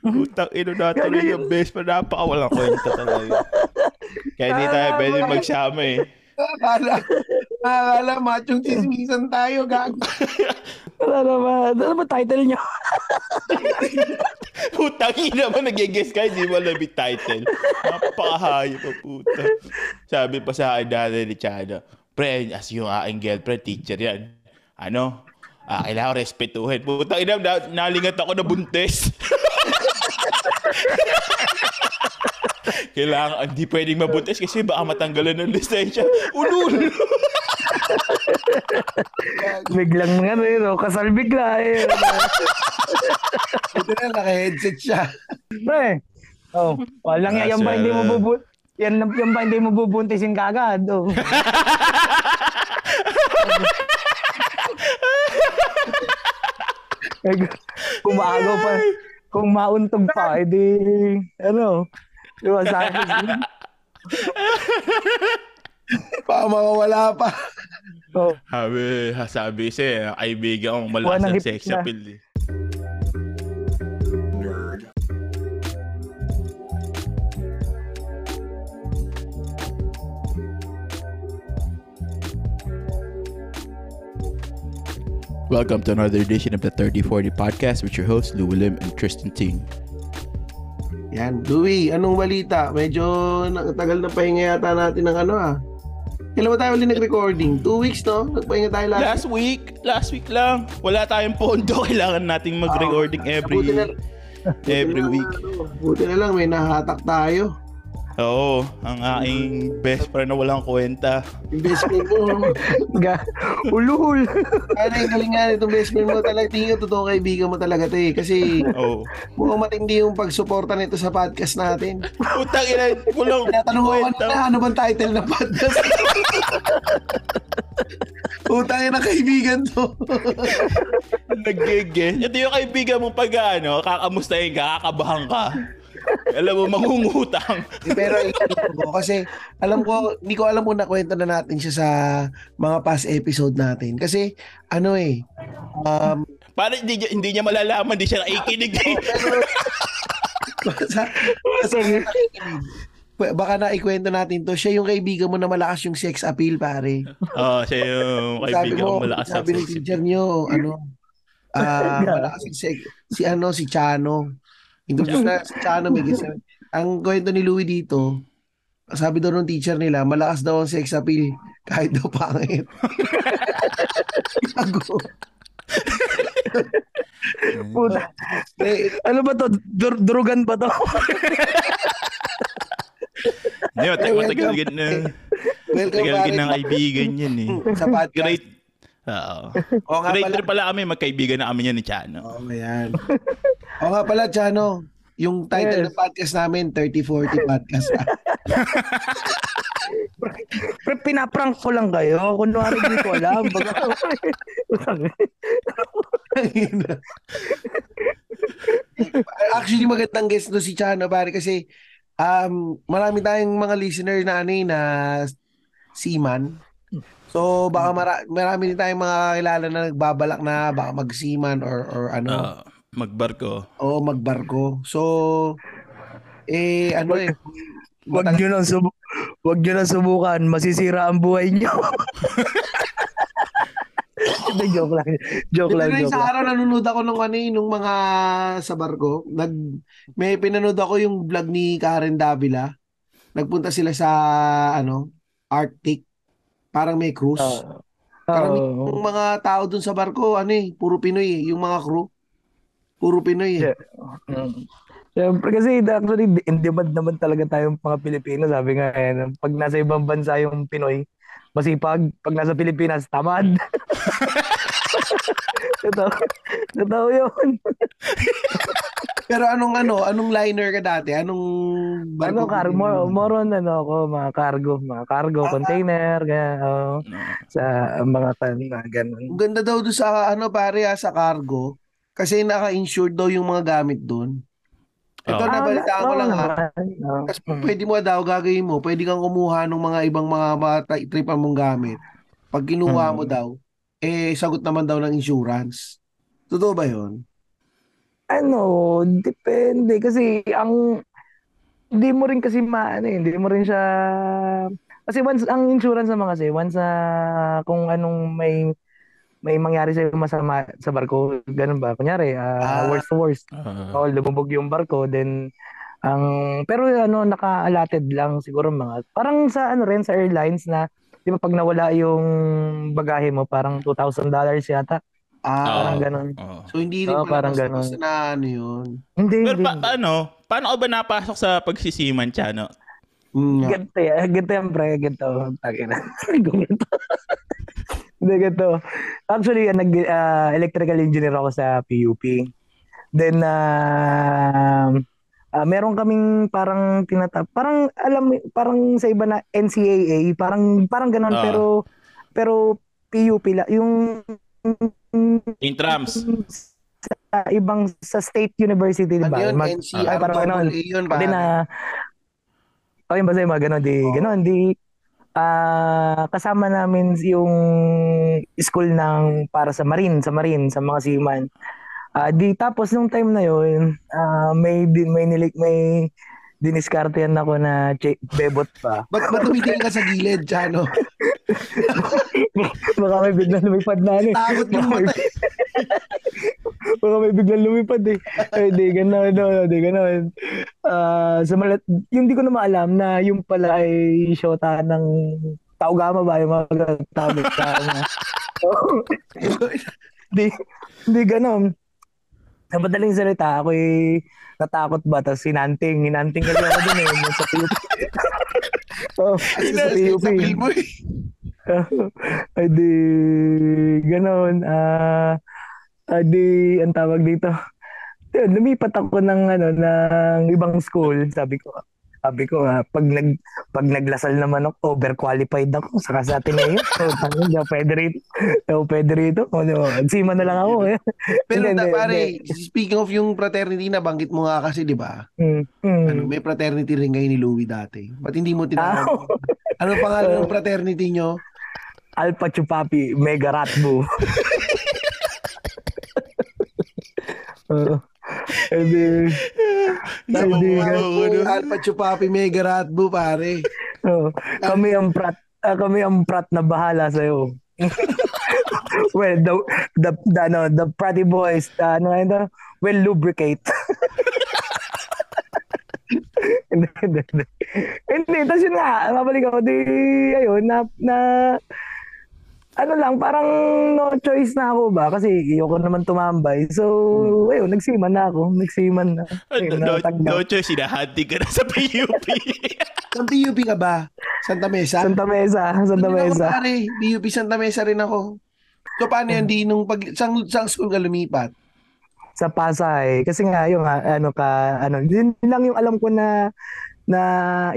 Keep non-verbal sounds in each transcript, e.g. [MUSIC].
[LAUGHS] Utang ino na tuloy yung best pa napakawalang kwenta talaga. Kaya hindi tayo pwede magsama eh. Akala, akala machong chismisan tayo, gago. Ano naman? Ano ba title niyo? [LAUGHS] Putang ina mo, nag-guess ka, hindi mo alam yung title. Napakahayo pa puta. Sabi pa sa akin dati ni Chana, Pre, as yung aking girlfriend, teacher yan. Ano? Ah, kailangan respetuhin. Putang ina, na, nalingat ako na buntes. [LAUGHS] kailangan, hindi pwedeng mabuntis kasi baka matanggalan ng lisensya. Ulul! [LAUGHS] Biglang nga yun, oh, kasal bigla eh. Ito na, naka-headset siya. Pre, oh, walang yan, yan ba hindi mo bubun yan, yan ba hindi mo bubuntisin kagad? Oh. [LAUGHS] kung maagaw pa, kung mauntog pa, edi, ano, di ba sabi? Baka mawawala pa. Oh, Sabi, sabi siya, kaibigan kong malakas ng sex gitna. appeal eh. Welcome to another edition of the 3040 podcast with your hosts Lou Lim and Tristan Ting. Yan, Louie, anong balita? Medyo natagal na pahinga yata natin ng ano ah. Kailan ba tayo ulit nag-recording? Two weeks, no? Nagpahinga tayo last Last week, last week lang. Wala tayong pondo. [LAUGHS] Kailangan nating mag-recording every Buti na- every na- week. Buti na lang, may nahatak tayo. Oo, ang aking best friend na walang kwenta. Yung best friend mo. [LAUGHS] ga, ulul. Ano yung galing nga itong best friend mo talaga. Tingin ko totoo kaibigan mo talaga to eh. Kasi Oo. mukhang matindi yung pagsuporta nito sa podcast natin. Putang ina, walang Tinatanong ko kwenta. kanina, ano bang title ng podcast? [LAUGHS] Utang na kaibigan to. Nag-guess. Ito yung kaibigan mo pag ano, kakamustahin ka, kakabahan ka. [LAUGHS] Alam mo, mangungutang. Pero iyan ko kasi alam ko, hindi ko alam kung nakwento na natin siya sa mga past episode natin. Kasi ano eh, um, Para hindi, niya- hindi niya malalaman, hindi siya nakikinig. eh. sa, sa, P- baka naikwento natin to, siya yung kaibigan mo na malakas yung sex appeal, pare. Oo, siya yung sabi kaibigan mo, malakas sa sabi ng teacher niyo, ano, ah [LAUGHS] malakas yung sex, si ano, si Chano. Introduce na si Chano, may gisa. Ang kwento ni Louie dito, sabi daw ng teacher nila, malakas daw ang sex appeal kahit daw pangit. [LAUGHS] Gago. [LAUGHS] Puta. Eh, Ano ba to? Dur- durugan ba to? Hindi, matagal, matagal gan na. welcome Matagal pare gan ng kaibigan yan eh. sa podcast. Oo. Oo nga pala. 3 pala kami, magkaibigan na kami yan ni Chano. Oo, yan. Oo nga pala, Chano. Yung title Yes. ng podcast namin, 3040 Podcast. [LAUGHS] Pre, pinaprank ko lang kayo. Kunwari hindi ko alam. Baga, [LAUGHS] Actually, magandang guest no si Chano, pare, kasi um, marami tayong mga listener na ano eh, na seaman. So, baka mara- marami din tayong mga kilala na nagbabalak na baka mag-seaman or, or ano, Oo, magbarko. o magbarko. So, eh, ano eh, wag nyo nang subu- wag nyo nang subukan. Masisira ang buhay. Hindi, [LAUGHS] joke lang. Joke lang, joke sa lang. araw nanonood ako nung ano eh, nung mga sa barko. Nag may pinanood ako yung vlog ni Karen Davila. Nagpunta sila sa ano, Arctic. Parang may cruise. Oo. Karamihan Oo. ng mga tao dun sa barko, ano eh, puro Pinoy eh, yung mga crew. Puro Pinoy eh. Mm. Siyempre kasi actually in demand naman talaga tayong mga Pilipino. Sabi nga, eh, pag nasa ibang bansa yung Pinoy, masipag. Pag nasa Pilipinas, tamad. [LAUGHS] Totoo. Totoo yun. Pero anong ano, anong liner ka dati? Anong Ano, barko? cargo, more, more on ano ako, mga cargo, mga cargo, Ah. container, ganyan, oo. No. sa mga tan na ganun. Ang ganda daw doon sa ano pare ah, sa cargo. Kasi naka-insured daw yung mga gamit doon. Ito Ah. nabalitaan ko oo lang ha. Kasi pwede mo daw gagawin mo, pwede kang kumuha ng mga ibang mga tripan mong gamit. Pag kinuha mo Hmm. daw, eh sagot naman daw ng insurance. Totoo ba 'yon? ano, depende kasi ang hindi mo rin kasi maano eh, hindi mo rin siya kasi once ang insurance naman kasi once na kung anong may may mangyari sa masama sa barko, ganun ba? Kunyari, ah, Ah. worst to worst, Ah. oh, lumubog yung barko, then ang pero ano naka-allotted lang siguro mga parang sa ano rin sa airlines na di ba pag nawala yung bagahe mo parang $2,000 yata Ah, parang Oo. ganun Oo. so hindi rin Oo, pala parang basta, ganun. na ano yun. hindi Pero hindi pa, paano? Paano ka ba napasok sa pagsisiman, Chano? Mm, nga. Ganito yan, ganito yan pre. Ganito. [LAUGHS] Hindi, ganito. Actually, ah, nag, ah, electrical engineer ako sa PUP. Then, ah, ah, meron kaming parang tinata parang alam parang sa iba na NCAA, parang parang ganun Ah. pero pero PUP la yung Intrams. sa ibang sa state university, di Ano ba? yun? Mag- NCR ay, parang ganun. Yun Hindi pare. na Oh, yun basta yung mga ganun, di, Oo. ganun, di, ah kasama namin yung school ng para sa Marine, sa Marine, sa mga seaman. Ah, di tapos nung time na yun, ah may din may nilik may diniskartehan ako na che- bebot pa. Ba't ba't tumitingin ka sa gilid, Chano? [LAUGHS] Baka may biglang lumipad na ano. eh. Takot yung Baka may- mata. [LAUGHS] Baka may biglang lumipad eh. Ay, di gano'n, no, di gano'n. Ah, sa malat, yung di ko na maalam na yung pala ay shota ng Taugama ba yung mga tawag na. Oo. [LAUGHS] di, di gano'n. Sa madaling salita, ako natakot ba? Tapos sinanting, hinanting kasi ako dun eh. Sa PUP. [LAUGHS] oh, sa PUP. sa film mo eh. Ay di, ganon. Ah, ah, di, ang tawag dito. Yun, lumipat ako ng, ano, ng ibang school. Sabi ko, sabi ko, ah, pag, nag, pag naglasal naman ako, overqualified ako. Saka sa atin ngayon. [LAUGHS] So, tangin, di ako pwede rito. Ako pwede rito. O, ba, Nagsima na lang ako. Eh. Pero Hindi, da, pare, hindi. speaking of yung fraternity na banggit mo nga kasi, di ba? Mm, mm. Ano, may fraternity rin kayo ni Louie dati. Ba't hindi mo Ah, tinawag? ano pangalan [LAUGHS] ng fraternity nyo? Alpha Chupapi, Mega Ratbu. [LAUGHS] Oo. Eh di, Po, Alpha Chupapi Mega Ratbu, pare. Oo. kami ang prat, ah, kami ang prat na bahala sa iyo. [LAUGHS] well, the the the, ano, the pratty boys, uh, ano ito, will lubricate. [LAUGHS] Hindi, hindi, hindi. Hindi, tapos yun nga, mabalik ako, di, ayun, na, na, ano lang, parang no choice na ako ba? Kasi ayoko naman tumambay. So, ayun, nagsiman na ako. Nagsiman na. Ayun, no, natanggap. no choice, sinahati ka na sa PUP. [LAUGHS] Saan PUP ka ba? Santa Mesa? Santa Mesa, Santa din ako, Mesa. pare. PUP Santa Mesa rin ako. So, paano yan? Di nung pag, sang, sang school ka lumipat? sa Pasay. Kasi nga yung ah, ano ka ano, yun lang yung alam ko na na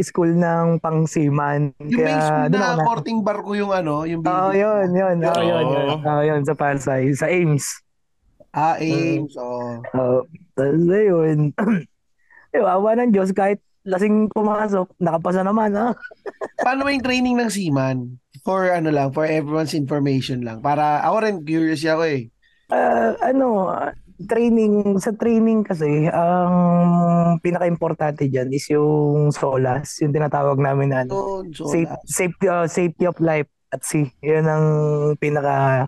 school ng pangsiman. Yung may school na ako korting barko yung ano, yung Oo, building. yun, yun. Oo, Oo. yun, yun. Oo, yun, sa Pasay. Sa Ames. Ah, Ames. Oh. Oo. Tapos ayun. [CLEARS THROAT] Ayun, awa ng Diyos, kahit lasing pumasok, nakapasa naman, ha? [LAUGHS] Paano yung training ng seaman? For ano lang, for everyone's information lang. Para, ako rin curious ako eh. Ah, ano, training, sa training kasi, ang pinaka-importante dyan is yung SOLAS, yung tinatawag namin na ano, so, safe, safety, uh, safety of life at sea. Yun ang pinaka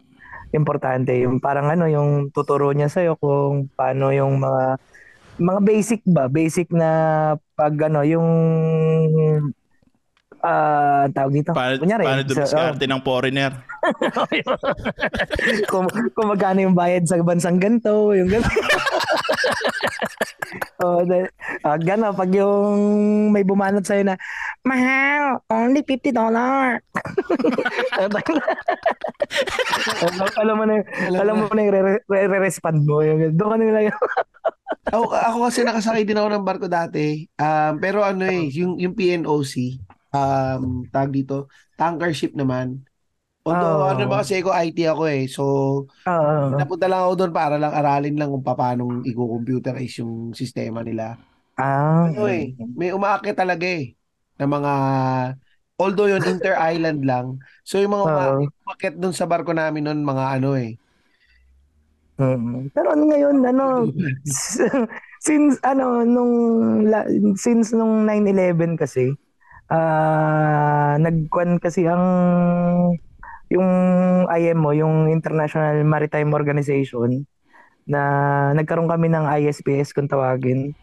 importante. Yung parang ano, yung tuturo niya sa'yo kung paano yung mga mga basic ba? Basic na pag ano, yung ah tawag dito. Paano, Kunyari, paano dumiskarte ng foreigner? [LAUGHS] kung, kung magkano yung bayad sa bansang ganito, yung ganito. [LAUGHS] oh, the, ah, gano, pag yung may bumanat sa'yo na, mahal, only $50. [LAUGHS] alam, alam mo na, yung- alam mo na yung re- re- re-respond mo. Yung, doon ka nila yung, Ako, ako kasi nakasakay din ako ng barko dati. Um, pero ano eh, yung, yung PNOC, um, tag dito, tanker ship naman. Although, Oh. ano ba kasi ako, IT ako eh. So, ah, napunta lang ako doon para lang aralin lang kung paano i-computerize yung sistema nila. ah, Ano eh, may umaakit talaga eh. Na mga, although yun, inter-island lang. So, yung mga Oo. umaakit, doon sa barko namin noon, mga ano eh, Mm. Pero ano ngayon, ano, [LAUGHS] since ano nung since nung 9/11 kasi ah nagkuan kasi ang yung IMO, yung International Maritime Organization na nagkaroon kami ng ISPS kung tawagin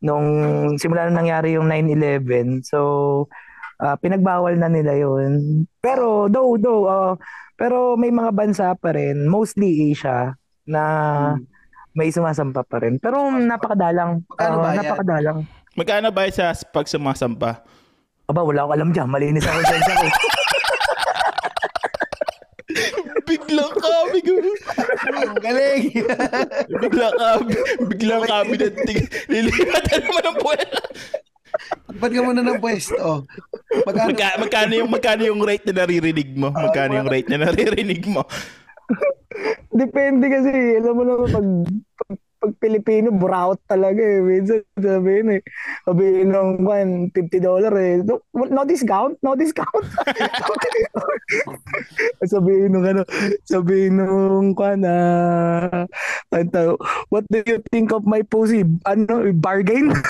nung simula na nangyari yung 9/11. So ah, pinagbawal na nila yun. Pero though though ah, pero may mga bansa pa rin, mostly Asia na may sumasampa pa rin. Pero napakadalang. Magkano yan? napakadalang. Magkano ba sa pag sumasampa? Aba, wala akong alam dyan. Malinis ang konsensya ko. Biglang kami. Ang galing. Biglang kami. Biglang kami na ting- lilipatan naman ang puwet. Ba't ka muna ng pwesto? Magkano? Magka, magkano yung magkano yung rate na naririnig mo? Magkano yung rate na naririnig mo? Depende kasi. Alam mo naman, pag, pag, pag Pilipino, buraot talaga eh. Minsan sabihin eh. Sabihin ng kwan, $50 eh. No, no discount? [LAUGHS] No discount? sabihin nung ano, sabihin nung kwan, ah, tawag, what do you think of my pussy? Ano, bargain? [LAUGHS]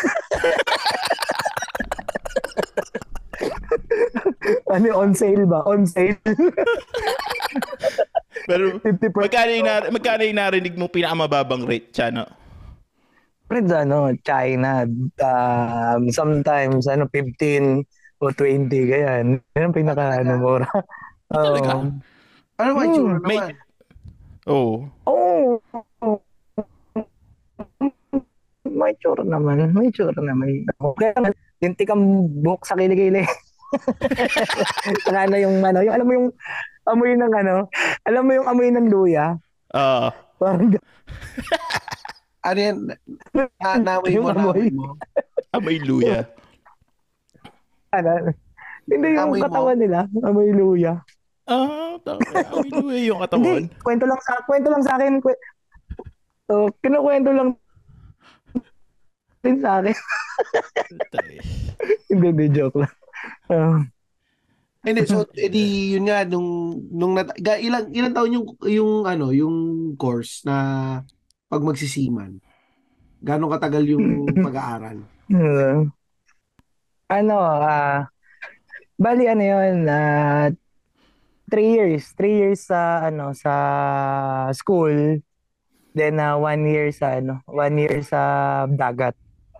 ano, on sale ba? On sale? [LAUGHS] Pero 50%. magkano yung, nar- magkano yung narinig mo pinakamababang rate, Chano? Friends, ano, China, um, sometimes, ano, 15 o 20, ganyan. Yan ang pinaka, ano, mura. Talaga? Oo. Ano ba itsura May- naman? Oo. Oo. May tsura naman. May tsura naman. Kaya, lintik ang buhok sa kilikili. [LAUGHS] Saka ano yung, ano, yung, alam mo yung amoy ng ano, alam mo yung amoy ng luya? Ah, Parang, [LAUGHS] Ano yan? Na, namoy mo, Yung amoy. namoy mo. amoy luya. ano, hindi yung Amoy mo? katawan nila, amoy luya. Ah, tama. Amoy luya yung Hindi, katawan. kwento lang sa kwento lang sa akin. Kwe, so, kinukwento lang din sa akin. hindi, hindi, joke lang. Ah, Hindi, so [LAUGHS] edi yun nga nung nung nat- ilang ilang taon yung yung ano, yung course na pag magsisiman. Gaano katagal yung [LAUGHS] pag-aaral? uh, ano, ah, bali ano yun, ah, three years. Three years sa, ano, sa school. Then, ah, one year sa, ano, one year sa dagat.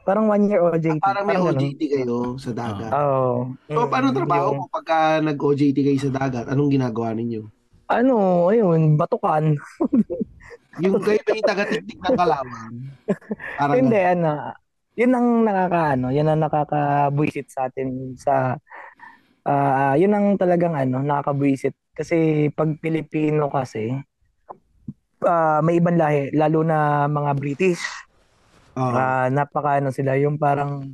Parang one year OJT. Parang may ganun. OJT kayo sa dagat. Oo. So, Mm, paano trabaho yung- mo pagka nag-OJT kayo sa dagat? Anong ginagawa ninyo? Ano, ayun, batukan. [LAUGHS] Yung kayo ba yung taga-tiktik ng Kalawan? Parang Hindi, ano, yun ang nakakaano, yun ang nakakabwisit sa atin sa, ah, yun ang talagang ano, nakakabwisit. Kasi pag Pilipino kasi, ah, may ibang lahi, lalo na mga British, Oo. ah, napaka ano sila, yung parang,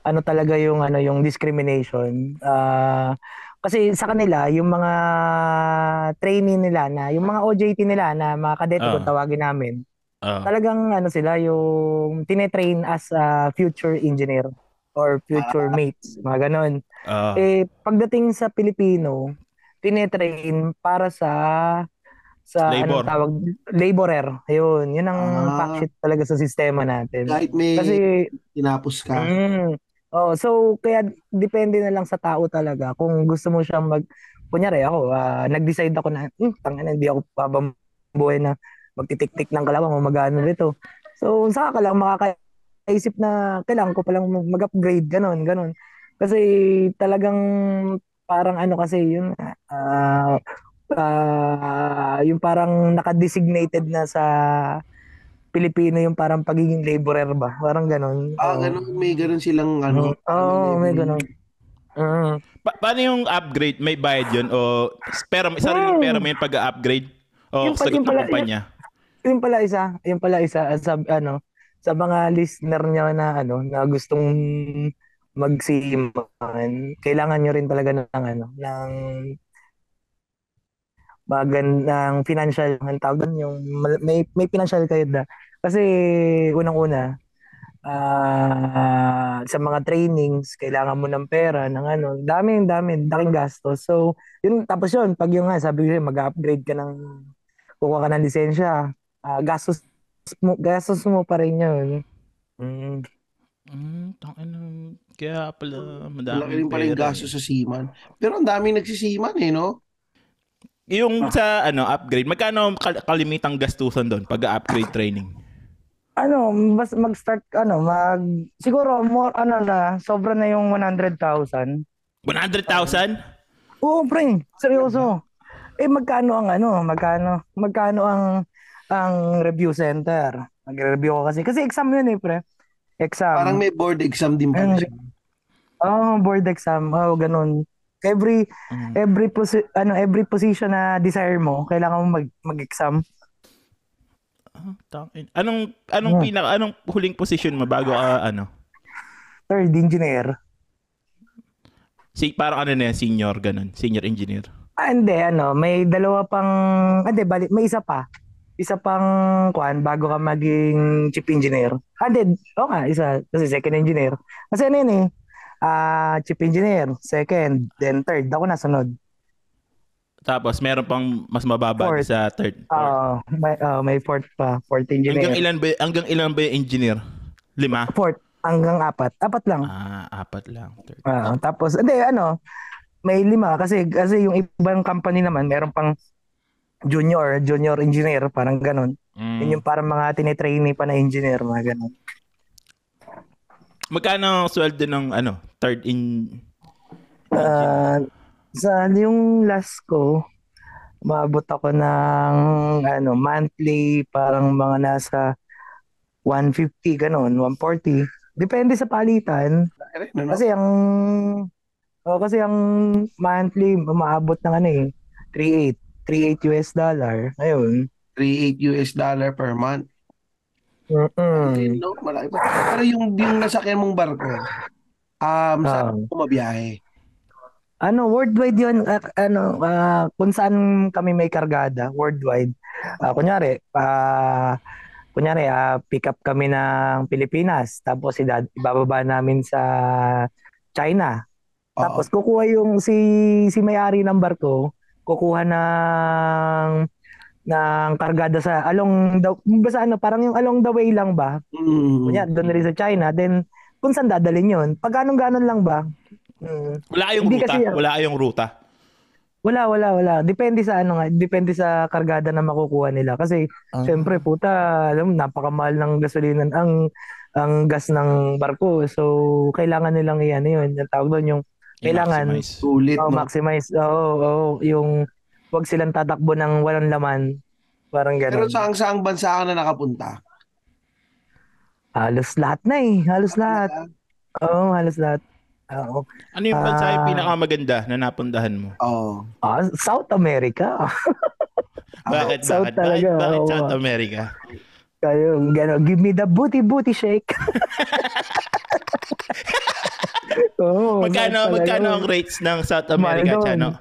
ano talaga yung ano yung discrimination Ah, kasi sa kanila yung mga trainee nila na yung mga OJT nila na mga kadete Ah. kung tawagin namin Ah. talagang ano sila yung tinetrain as a future engineer or future mates, mga ganon. Ah. Eh, pagdating sa Pilipino, tinetrain para sa sa Labor. anong tawag laborer. Yun, yun ang Ah. fact sheet talaga sa sistema natin. Kahit may Kasi tinapos ka. mm, oh, so kaya depende na lang sa tao talaga kung gusto mo siyang mag kunyari ako, ah, nag-decide ako na, hmm, tangina, hindi ako pabambuhay na magtitik-tik ng kalawang o magano nito. So, saka ka lang makakaisip na kailangan ko palang mag-upgrade, ganon, ganon. Kasi talagang parang ano kasi yun, ah ah, yung parang naka-designated na sa Pilipino yung parang pagiging laborer ba? Parang ganon. Ah, Oo. ganun, may ganun silang ano. Oo, oh, may ganun. Mm. Pa- paano yung upgrade? May bayad yun? O pera, sariling Hmm. pera mo yung pag-upgrade? O Yung pa- sagot yung ng pala- kumpanya? Yun pala isa, yun pala isa sa ano sa mga listener niyo na ano na gustong magsiman, kailangan niyo rin talaga ng ano ng magandang financial ang tawag doon, yung may may financial kayo na kasi unang-una ah, sa mga trainings kailangan mo ng pera ng ano dami dami daking gastos so yun tapos yun pag yung nga sabi ko mag-upgrade ka ng kukuha ka ng lisensya ah, gastos mo, gastos mo pa rin yun. Mm. Mm, tangin na. Kaya pala Malaki madami rin pala yung gasto sa seaman. Pero ang daming nagsisiman eh, no? Yung sa ano upgrade, magkano kal- kalimitang gastusan doon pag upgrade training? Ano, mas mag-start, ano, mag, siguro, more, ano na, sobra na yung 100,000. 100,000? Oo, pre, seryoso. Eh, magkano ang, ano, magkano, magkano ang, ang review center? Magre-review ko kasi, kasi exam yun eh, pre. Exam. Parang may board exam din pala siya. Oh, board exam. Oh, ganun. Every Mm. every posi- ano every position na desire mo, kailangan mo mag mag-exam. Ah. Anong anong Hmm. pinaka anong huling position mo bago ka ano? Third engineer. Si parang ano na senior ganun, senior engineer. Ah, hindi ano, may dalawa pang ah, hindi bali, may isa pa. Isa pang kuan bago ka maging chief engineer. Ah, hindi, oo nga, isa kasi second engineer. Kasi ano yun eh, ah chief engineer, second, then third. Ako nasunod. Tapos meron pang mas mababa Fourth. sa third. fourth. Ah, may ah, may fourth pa, fourth engineer. hanggang ilan ba hanggang ilan ba yung engineer? Lima? Fourth hanggang apat. Apat lang. Ah, apat lang. Third. Ah, tapos hindi ano, may lima kasi kasi yung ibang company naman meron pang junior, junior engineer, parang ganun. Mm. Yun yung parang mga tinitrainee pa na engineer, mga ganun. Magkano ang sweldo ng ano, third in Ah, sa yung last ko, maabot ako ng ano, monthly parang mga nasa 150 ganun, 140. Depende sa palitan. Kasi ang oh, kasi ang monthly umaabot ng ano eh 38 38 US dollar. Ayun. 3.8 US dollar per month. Mm. Yun, no? Malaki pa. Pero yung, yung nasakyan mong barko, um, saan mo mabiyahe? Ano, worldwide 'yun. Ah, ano, ah, kung saan kami may kargada, worldwide. Ah, kunyari, ah kunyari, ah, pick up kami ng Pilipinas, tapos ibababa namin sa China. Oo. Tapos kukuha yung si si may-ari ng barko, kukuha ng ng kargada sa along the basta ano, parang yung along the way lang ba? Mm. Kunya doon rin sa China, then kung saan dadalhin 'yun? Pag ganun ganon lang ba? Mm. Wala kayong ruta, kasi wala kayong ruta. Wala, wala, wala. Depende sa ano nga, depende sa kargada na makukuha nila kasi syempre puta, alam mo, napakamahal ng gasolina ang ang gas ng barko. So kailangan nilang iyan 'yun. Yung tawag doon yung kailangan I-maximize. Sulit, oh, no? maximize. Oo, oo, yung wag silang tatakbo ng walang laman. Parang Pero gano'n. saang saang bansa ka na nakapunta? Halos lahat na eh. Halos lahat. Oo, halos lahat. Oo. Ano yung bansa yung Ah. pinakamaganda na napuntahan mo? Oo. Ah, South America. [LAUGHS] Bakit, South bakit, bakit, talaga, bakit oo. South America? Kayo, gano'n. Give me the booty booty shake. [LAUGHS] [LAUGHS] Oo, Magkano, magkano ang rates ng South America. Chano?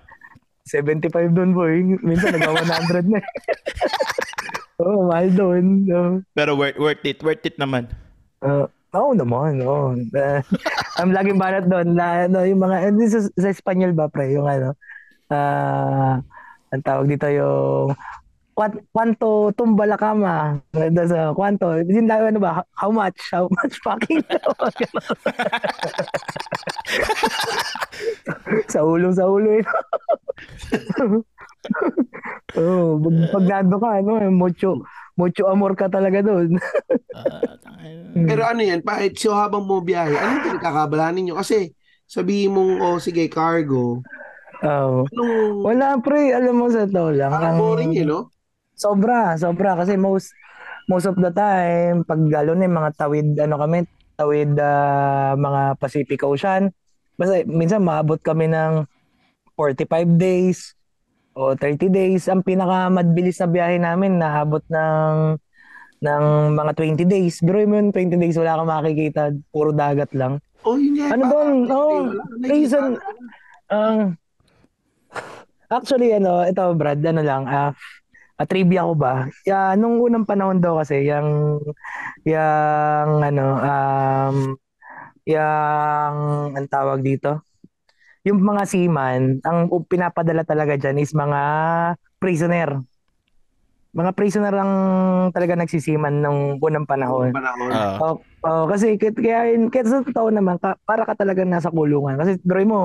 75 doon, boy. Minsan nag 100 na. [LAUGHS] Oo, oh, mahal doon. Oo. Pero worth, worth it, worth it naman. Uh, Oo naman, oo. Uh, [LAUGHS] ang laging banat doon, na, ano, yung mga, hindi sa, sa Espanyol ba, pre, yung ano, ah, ang tawag dito yung, kwanto tumba la cama. Doon sa kwanto, yung dami ano ba, how much, how much fucking, [LAUGHS] sa ulo, sa ulo, eh. [LAUGHS] Oo, pag, pag nando ka, ano, mucho, mucho amor ka talaga doon. Ah. Pero ano yan, pa, so habang mo biyahe, ano yung pinagkakabalaan ninyo? Kasi sabihin mong, oh sige, cargo. Oo. Anong, Wala pre, alam mo sa to lang. parang ang- boring eh, no? Sobra, sobra kasi most most of the time pag lalo na yung mga tawid ano kami, tawid ah, mga Pacific Ocean. Basta minsan maabot kami ng 45 days o 30 days. Ang pinakamabilis na biyahe namin naabot ng ng mga 20 days. Pero yung 20 days wala kang makikita, puro dagat lang. Oh, yun nga. Ano parang- doon? Oh, reason. Ang actually ano, ito Brad, ano lang, ah ah, trivia ko ba? Ya, nung unang panahon daw kasi yung yung ano um yung ang tawag dito yung mga seaman ang pinapadala talaga diyan is mga prisoner mga prisoner lang talaga nagsisiman nung unang panahon. Panahon. Ah. Oh, oh, kasi kaya, kaya, sa totoo naman, ka, para ka talaga nasa kulungan. Kasi bro mo,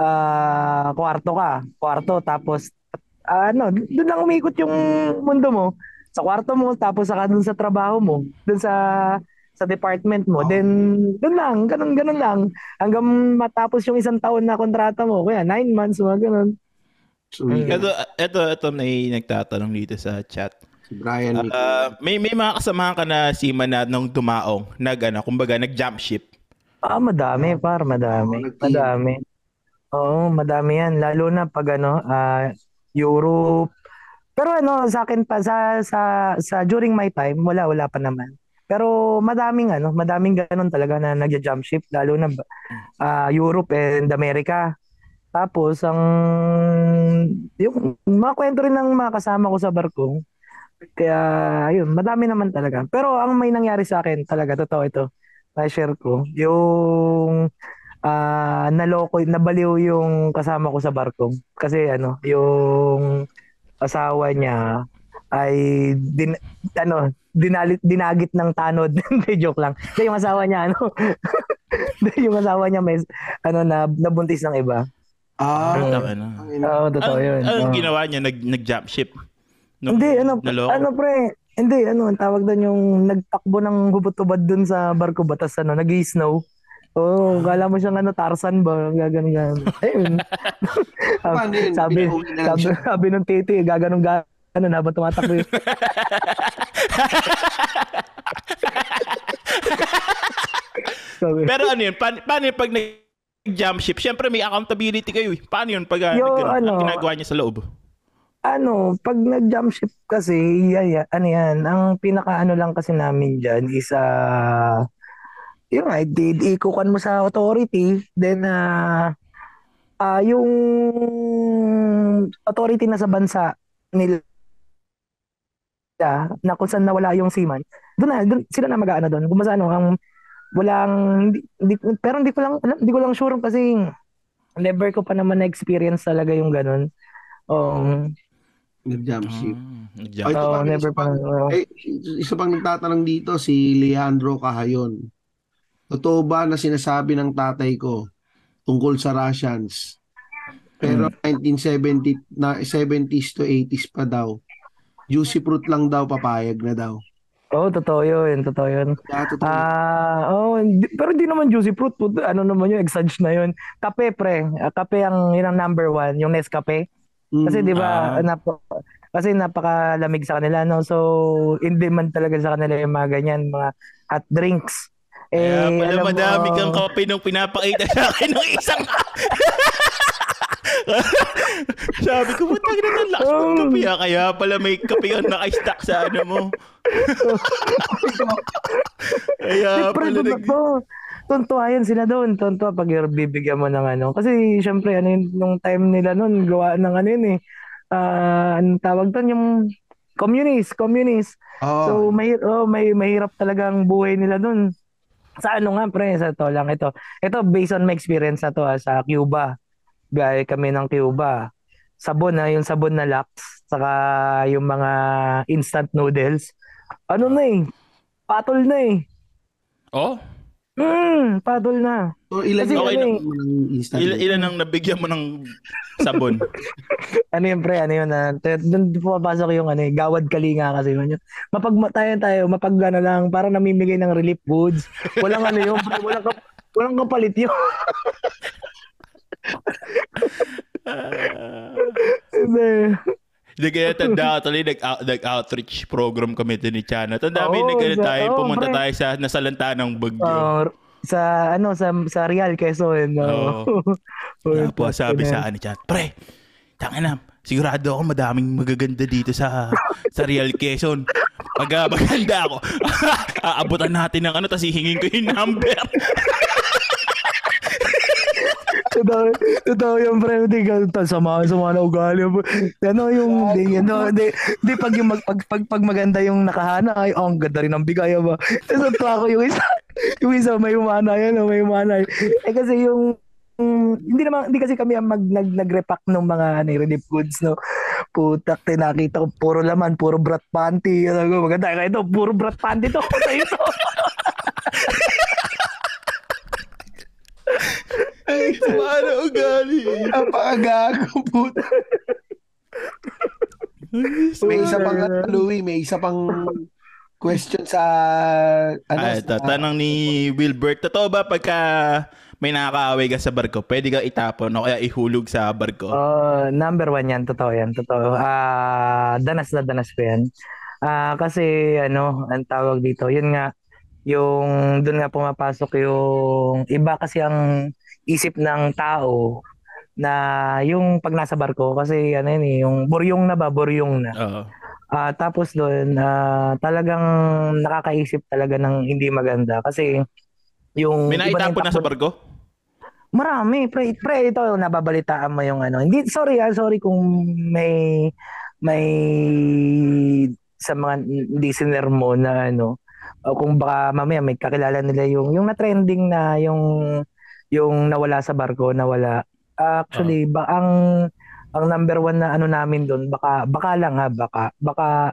ah kwarto ka, kwarto, tapos, ano, doon lang umikot yung mundo mo. Sa kwarto mo, tapos saka doon sa trabaho mo, doon sa sa department mo. Oh. Then, doon lang, ganun, ganun lang. Hanggang matapos yung isang taon na kontrata mo. Kaya, nine months, mga ganun. Sweet. Ito, ito, ito may nagtatanong dito sa chat. Si Brian. Ah, may may mga kasamahan ka na seaman na nung dumaong, nag ano, kumbaga nag-jump ship. Ah, madami, par, madami. Nag-team. Madami. Oo, madami yan. Lalo na pag ano, ah, Europe. Pero ano, sa akin pa, sa, sa, sa during my time, wala, wala pa naman. Pero madaming ano, madaming ganun talaga na nagja-jump ship, lalo na ah, Europe and America. Tapos, ang, yung mga kwento rin ng mga kasama ko sa barko, kaya, ayun, madami naman talaga. Pero ang may nangyari sa akin talaga, totoo ito, na-share ko, yung ah naloko, nabaliw yung kasama ko sa barko. Kasi ano, yung asawa niya ay din, ano, dinalit, dinagit ng tanod. [LAUGHS] Hindi, joke lang. Hindi, yung asawa niya, ano, [LAUGHS] yung asawa niya may, ano, na, nabuntis ng iba. Ah, Ano, Oo. ano. ang. Oo, totoo yun. anong Oo. ginawa niya? Nag, nag-jump ship? Nung Hindi, ano, naloko? ano pre, hindi, ano, ang tawag doon yung nagtakbo ng hubot-hubad doon sa barko batas, ano, nag-snow. Oo, oh, kala mo siyang ano, Tarzan ba? Gaganon gano'n. [LAUGHS] Ayun. Sabi, na sabi, siya. sabi ng titi, gaganon gano'n habang tumatakbo yun. [LAUGHS] sabi, Pero ano yun? Pa- paano yun pag nag-jump ship? Siyempre may accountability kayo. eh. Paano yun pag ah, Yo, nag- ano, ginagawa niya sa loob? ano, pag nag-jump ship kasi, yan, yan, ano yan, ang pinaka-ano lang kasi namin dyan is, ah, yun nga, di, ikukan mo sa authority, then, ah, ah, yung authority na sa bansa nila, na kung saan nawala yung seaman, doon na, doon, sila na mag-ano doon. Kung ano, ang, walang, hindi, hindi, pero hindi ko lang, alam- hindi ko lang sure kasi, never ko pa naman na-experience talaga yung ganun. Um, Nag-jump ship. Ah, nag-jump Ay, ito pa, never isa pa. pa. oo. Eh, isa pang nagtatanong dito, si Leandro Cahayon. Totoo ba na sinasabi ng tatay ko tungkol sa Russians? Pero 1970 na 70s to 80s pa daw. Juicy fruit lang daw papayag na daw. Oo, totoo yun. Totoo yun. Kaya totoo. Ah, oh, pero hindi naman juicy fruit. Put- Ano naman yun, exage na yun. Kape, pre. Ah, Kape ang yun ang number one, yung Nescafe. Kasi Mm. di ba, Ah. nap- kasi napakalamig sa kanila, no? So, in demand talaga sa kanila yung mga ganyan, mga hot drinks. Kaya Eh, pala alam mo, madami kang kape nung pinapakita sa akin ng isang... [LAUGHS] Sabi ko, putang na ng lakas ng kape ah. Kaya pala may kape ang naka-stack sa ano mo. [LAUGHS] Kaya pala to, nag... tuntua yan sila doon. Tuntua pag bibigyan mo ng ano. Kasi syempre, ano yun, nung time nila noon, gawa ng ano yun eh. Ah, anong tawag doon? Yung communist, communist. Oo. So, may, oh, may, mahirap talaga ang buhay nila doon. Sa ano nga, pre, sa to lang ito. Ito, based on my experience na to, ah, sa Cuba. Gaya kami ng Cuba. Sabon na, yung sabon na Lux, saka yung mga instant noodles. Ano na eh, patol na eh. Oh? Hmm, patol na. So, ilan Kasi okay ano okay, eh, ng instant Ilan, ilan ang nabigyan mo ng sabon? [LAUGHS] ano yun pre, ano yun na, doon pumapasok yung ano eh, gawad kalinga kasi yun. Mapagmatayan tayo, mapag ano lang, para namimigay ng relief goods. Walang ano yun, pre, walang, kap- walang kapalit yun. [LAUGHS] Hindi. Kaya tanda ko tuloy, nag- out- nag-outreach program kami din ni Chana. Tanda mo Oo, yung nag- sa- tayo, oo, pumunta pre. tayo sa nasalanta ng bagyo. Uh, sa ano sa sa Real Quezon. No? Tapos [LAUGHS] sabi sa ni Chan, pre, tanga na, sigurado ako madaming magaganda dito sa sa Real Quezon. Pag maganda ako, [LAUGHS] aabutan natin ng ano, tapos hihingin ko yung number. [LAUGHS] Totoo, totoo yung pre, hindi ka ta- sama, sama na ugali. Ano yung, di, ano, di, di pag, yung mag, pag, pag, pag maganda yung nakahana, ay, oh, ang ganda rin ng bigay, ba? Tapos tuwa ko yung isa, yung isa may umana yan, oh, may umana. Eh kasi yung, mm, hindi naman, hindi kasi kami ang mag, nag, nag-repack ng mga ano, relief goods, no? Putak, tinakita ko puro laman, puro brat panty. Ano ko, maganda ito, puro brat panty to. Sa ito. Ay, paano ugali? Napakagago, puta. May isa pang, ano, Louie, may isa pang question sa, ano, Ay, ito, sa- tanong ni Wilbert. Totoo ba pagka may nakakaaway ka sa barko, pwede kang itapon o kaya ihulog sa barko? Oh, number one yan, totoo yan, totoo. Ah, danas na danas ko yan. Ah, kasi ano, ang tawag dito, yun nga, yung doon nga pumapasok yung iba kasi ang isip ng tao na yung pag nasa barko kasi ano yun eh, yung buryong na ba, buryong na. Oo. Ah, tapos doon, ah, talagang nakakaisip talaga ng hindi maganda kasi yung May naitapon na sa barko? Marami, pre, pre, ito nababalitaan mo yung ano. Hindi sorry ah, sorry kung may may sa mga listener mo na ano o kung baka mamaya may kakilala nila yung yung na trending na yung yung nawala sa barko, nawala. Actually, ba ang ang number one na ano namin doon, baka baka lang ha, baka baka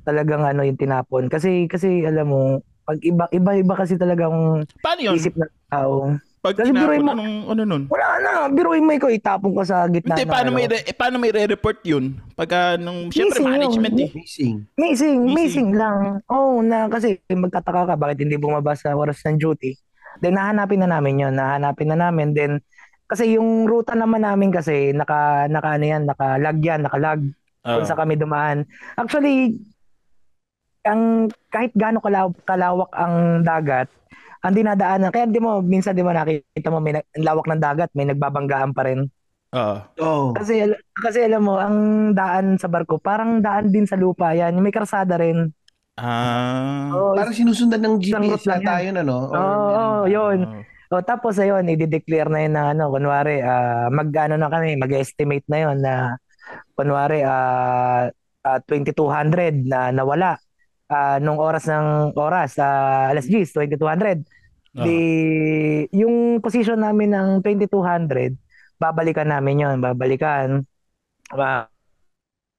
talagang ano yung tinapon. Kasi kasi alam mo, pag iba iba iba kasi talagang Paano yun? isip ng tao. Pag Kasi tinapon, mo- anong, ano nun? Wala na, biruin mo ikaw, itapon ko sa gitna Hindi, ng paano ano. may, re- eh, paano may re-report yun? Pagka nung, syempre Missing yun. management eh. Missing. Missing, Missing. missing lang. Oo, na kasi magtataka ka bakit hindi bumaba sa oras ng duty. Then nahanapin na namin yun, nahanapin na namin. Then, kasi yung ruta naman namin kasi, naka, naka ano yan, naka-lag yan, naka-lag kung sa kami dumaan. Actually, ang kahit gaano kalaw, kalawak ang dagat, ang dinadaanan, kaya di mo, minsan di mo nakita mo may lawak ng dagat, may nagbabanggaan pa rin. Oo. Oo. Kasi kasi alam mo, ang daan sa barko, parang daan din sa lupa yan. May karsada rin. Ah. Oh, Parang sinusundan ng GPS lang na tayo na, no? Oo, meron- yun. Oo. oh, tapos ayun, i-declare na yun na ano, kunwari, ah, mag-ano na kami, mag-estimate na yun na kunwari, ah, ah, 2200 na nawala. Ah, nung oras ng oras, ah, alas 10, 2200. Oo. Di, yung position namin ng 2200, babalikan namin yon babalikan. Ah,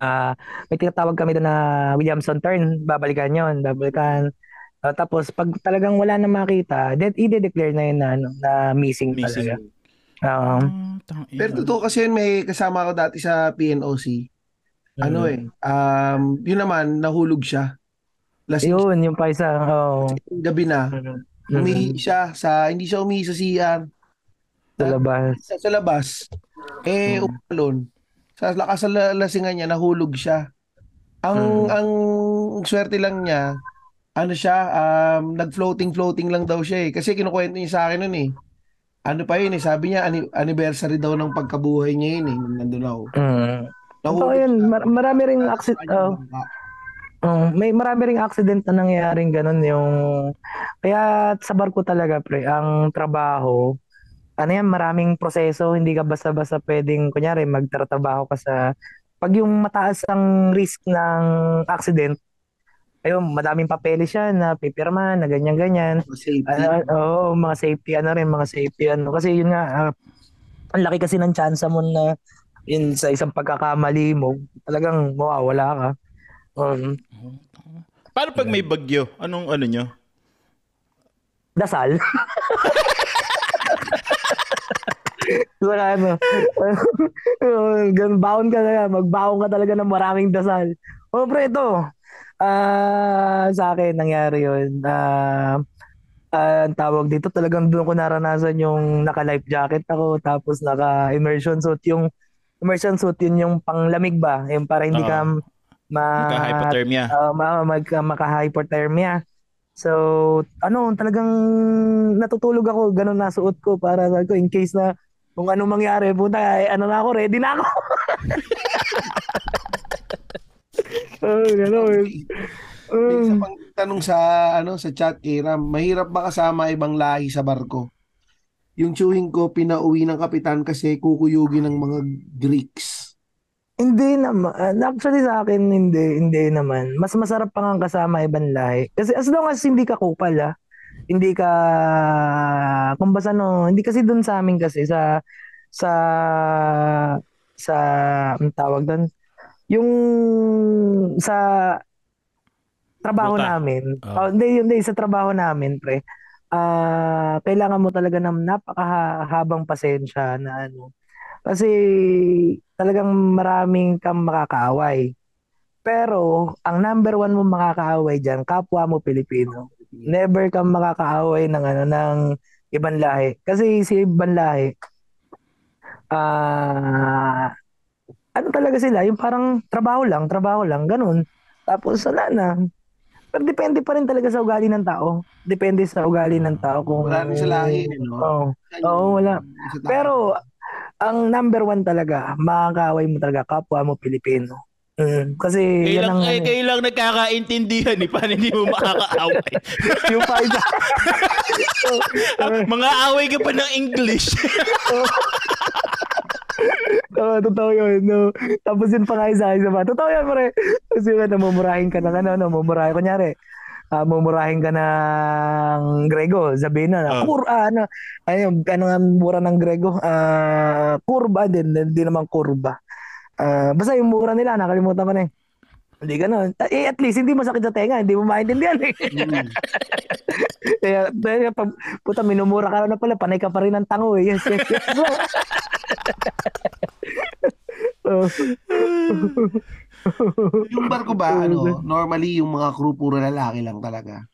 ah, may tinatawag kami doon na Williamson turn, babalikan yon babalikan. Ah, tapos pag talagang wala na makita, then i-declare na yun na, ano, na missing, Missing. talaga. Ah, tangina. Pero totoo kasi yun, may kasama ako dati sa PNOC. Ano Mm. eh, um, yun naman, nahulog siya. Last Yun, yung pa isa. Oo. gabi na, Mm. umihi siya sa, hindi siya umihi sa CR, Sa labas. sa, sa labas. Eh, Mm. umalon. Sa lakas sa la- lasingan niya, nahulog siya. Ang, Mm. ang swerte lang niya, ano siya, um, nag-floating-floating lang daw siya eh. Kasi kinukwento niya sa akin nun eh. Ano pa yun eh, sabi niya, anniversary daw ng pagkabuhay niya yun eh, nung nandun ako. Mm. Nahulog yun. siya. Mar- marami ring accident. bangka. Oh, may marami ring accident na nangyayaring ganun yung kaya sa barko talaga pre ang trabaho ano yan maraming proseso hindi ka basta-basta pwedeng kunyari magtatrabaho ka sa pag yung mataas ang risk ng accident ayun madaming papeles siya na pipirma na ganyan ganyan Safety. ano oh, mga safety ano rin mga safety ano kasi yun nga ah, ang laki kasi ng chance mo na yun sa isang pagkakamali mo talagang mawawala ka um, Paano pag may bagyo? Anong ano nyo? dasal. [LAUGHS] Saka ano, [LAUGHS] gan baon ka na magbaon ka talaga ng maraming dasal. O pre, ito, ah sa akin nangyari yun. Ah, ah, ang tawag dito, talagang doon ko naranasan yung naka-life jacket ako, tapos naka-immersion suit. Yung immersion suit, yun yung panglamig ba? Yung para hindi ka Oo. ma Magka-hypothermia. uh, ma- mag, maka-hypothermia. So, ano, talagang natutulog ako, ganun nasuot ko para sabi ko, in case na kung ano mangyari, puta, eh, ano na ako, ready na ako. [LAUGHS] oh, isa Um, pang tanong sa ano sa chat Kiram, mahirap ba kasama ibang lahi sa barko? Yung chewing ko pinauwi ng kapitan kasi kukuyugin ng mga Greeks. hindi naman. Actually sa akin, hindi, hindi naman. Mas masarap pa nga kasama ibang lahi. Kasi as long as hindi ka kupal, ah, hindi ka, kumbasa no, hindi kasi dun sa amin kasi, sa, sa, sa, ang tawag doon, yung sa trabaho Ruta. namin, Oh. oh, hindi, hindi, sa trabaho namin, pre, ah kailangan mo talaga ng napakahabang pasensya na ano. Kasi talagang maraming kang makakaaway. Pero, ang number one mo makakaaway dyan, kapwa mo Pilipino. Never kang makakaaway ng ano ng ibang lahi. Kasi si ibang lahi, ah ano talaga sila, yung parang trabaho lang, trabaho lang, ganun. Tapos wala na. Pero depende pa rin talaga sa ugali ng tao. Depende sa ugali ng tao kung Wala rin sa lahi, no? Oo. Oo, wala. Sa tao. Pero ang number one talaga, makakaaway mo talaga kapwa mo Pilipino. Mm, kasi yan Kailang, ang eh, ano, kailang nagkakaintindihan eh. Paano hindi mo makakaaway? [LAUGHS] yung paisa. [LAUGHS] Mga away ka pa ng English. [LAUGHS] Oo, totoo yun. No. Tapos yun pa nga isa, isa pa. Totoo yan, pare. Tapos yun, namumurahin ka ng ano, namumurahin. Kunyari, ah mumurahin ka ng Grego. Sabihin na, Ah. kur, ah, ano, ano, ano nga mura ng Grego? Ah, kurba din, hindi naman kurba. Ah, basta yung mura nila, nakalimutan ko na eh. Hindi ganun. Eh, at least, hindi masakit sa tenga. Hindi mo maintindihan eh. Mm. [LAUGHS] Kaya, kaya pag, puta, minumura ka na pala, panay ka pa rin ng tango eh. Yes, yes, yes. Oh. [LAUGHS] [LAUGHS] Yung barko ba, ano, normally yung mga crew puro lalaki lang talaga.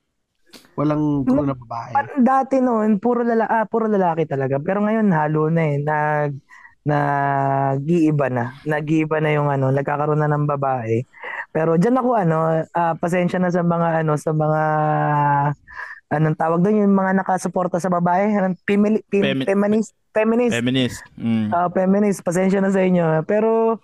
Walang crew na babae. Dati noon, puro lala ah, puro lalaki talaga. Pero ngayon halo na eh. Nag nag-iiba na. Nag-iiba na yung ano, nagkakaroon na ng babae. Pero diyan ako ano, ah, pasensya na sa mga ano, sa mga anong tawag doon yung mga nakasuporta sa babae, anong femili- fem- Femi- feminist, feminist, Feminist. Mm. Ah, feminist, pasensya na sa inyo. Pero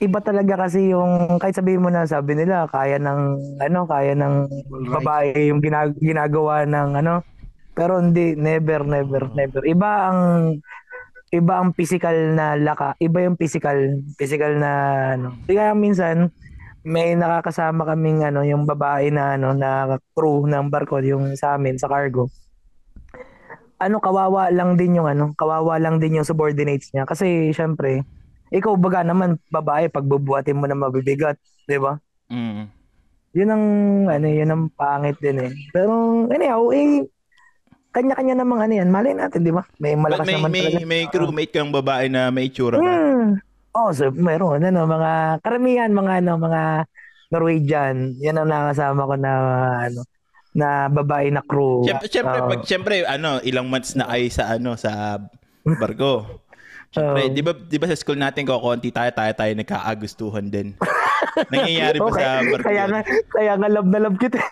iba talaga kasi yung kahit sabihin mo na sabi nila kaya ng ano, kaya ng Right. babae yung ginag- ginagawa ng ano. Pero hindi, never, never, never. Iba ang iba ang physical na laka, iba yung physical, physical na ano. Kaya minsan may nakakasama kaming ano, yung babae na ano na crew ng barko yung sa amin sa cargo. Ano kawawa lang din yung ano, kawawa lang din yung subordinates niya kasi syempre ikaw baga naman babae pagbubuhatin mo na mabibigat, 'di ba? Mm. Yun ang ano, yun ang pangit din eh. Pero anyhow, eh kanya-kanya namang ano yan. Malay natin, di ba? May But malakas may, naman may, talaga. may crewmate kang babae na may itsura ba? Hmm. Oh, so meron ano, mga karamihan mga ano, mga Norwegian. Yan ang nakasama ko na ano, na babae na crew. Siyempre, siyempre, Oo. pag, siyempre, ano, ilang months na ay sa, ano, sa barko. [LAUGHS] Siyempre, Oo. di ba, di ba sa school natin ko, konti tayo, tayo, tayo nagkaagustuhan din. [LAUGHS] Nangyayari Okay. sa barko Kaya nga, kaya nga love na love kita. [LAUGHS]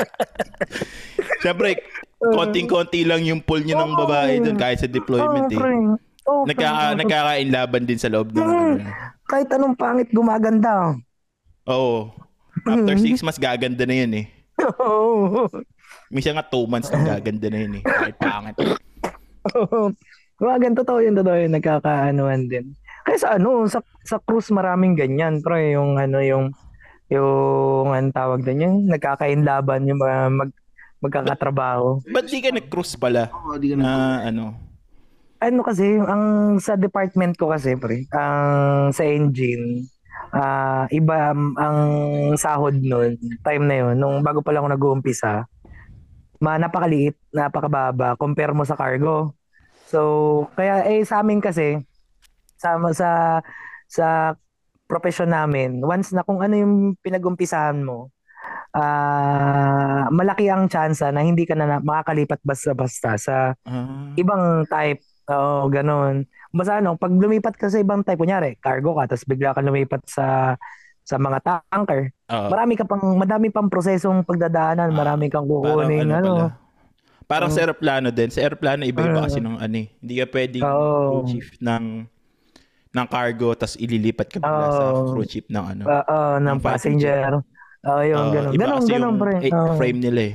[LAUGHS] Siyempre, konting-konti lang yung pull nyo ng babae Oo. doon kahit sa deployment oh, eh. Oh, pre. Nagkaka, nagkakainlaban din sa loob ng Hmm. ano. Kahit anong pangit gumaganda. Oo. After six months, gaganda na yun eh. Oo. [LAUGHS] Minsan nga two months nang gaganda na yun eh. Kahit pangit. Mga ganito totoo yun, totoo yun, nagkakaanuan din. Kaya sa ano, sa, sa cruise maraming ganyan, pre, yung ano, yung, yung, ang tawag din yung nagkakainlaban, yung mga mag, magkakatrabaho. Ba't di ka nag-cruise pala? Oo, di ka na. Na ano? Ano kasi, ang sa department ko kasi, pre, ang sa engine, ah iba ang, ang sahod nun, time na yun, nung bago pa lang ako nag-uumpisa, ma napakaliit, napakababa, compare mo sa cargo. So, kaya eh sa amin kasi, sa, sa, sa profession namin, once na kung ano yung pinag-umpisahan mo, ah malaki ang tsansa na hindi ka na makakalipat basta-basta sa Ah. ibang type. Oo, ganun. Basta ano, pag lumipat ka sa ibang type, kunyari, cargo ka, tapos bigla ka lumipat sa sa mga tanker. Oo. Marami ka pang, madami pang prosesong pagdadaanan, marami kang kukunin, Parang ano ano. pala. Parang sa aeroplano din. Sa aeroplano, iba-iba kasi ng ano eh. Hindi ka pwedeng crew chief ng ng cargo tapos ililipat ka bigla sa Oo. crew chief ng ano. Oo, ng Ng passenger. Oo, yun, Oo, ganun. iba Ganun, kasi ganun, yung pre. eh, Oo. frame nila eh.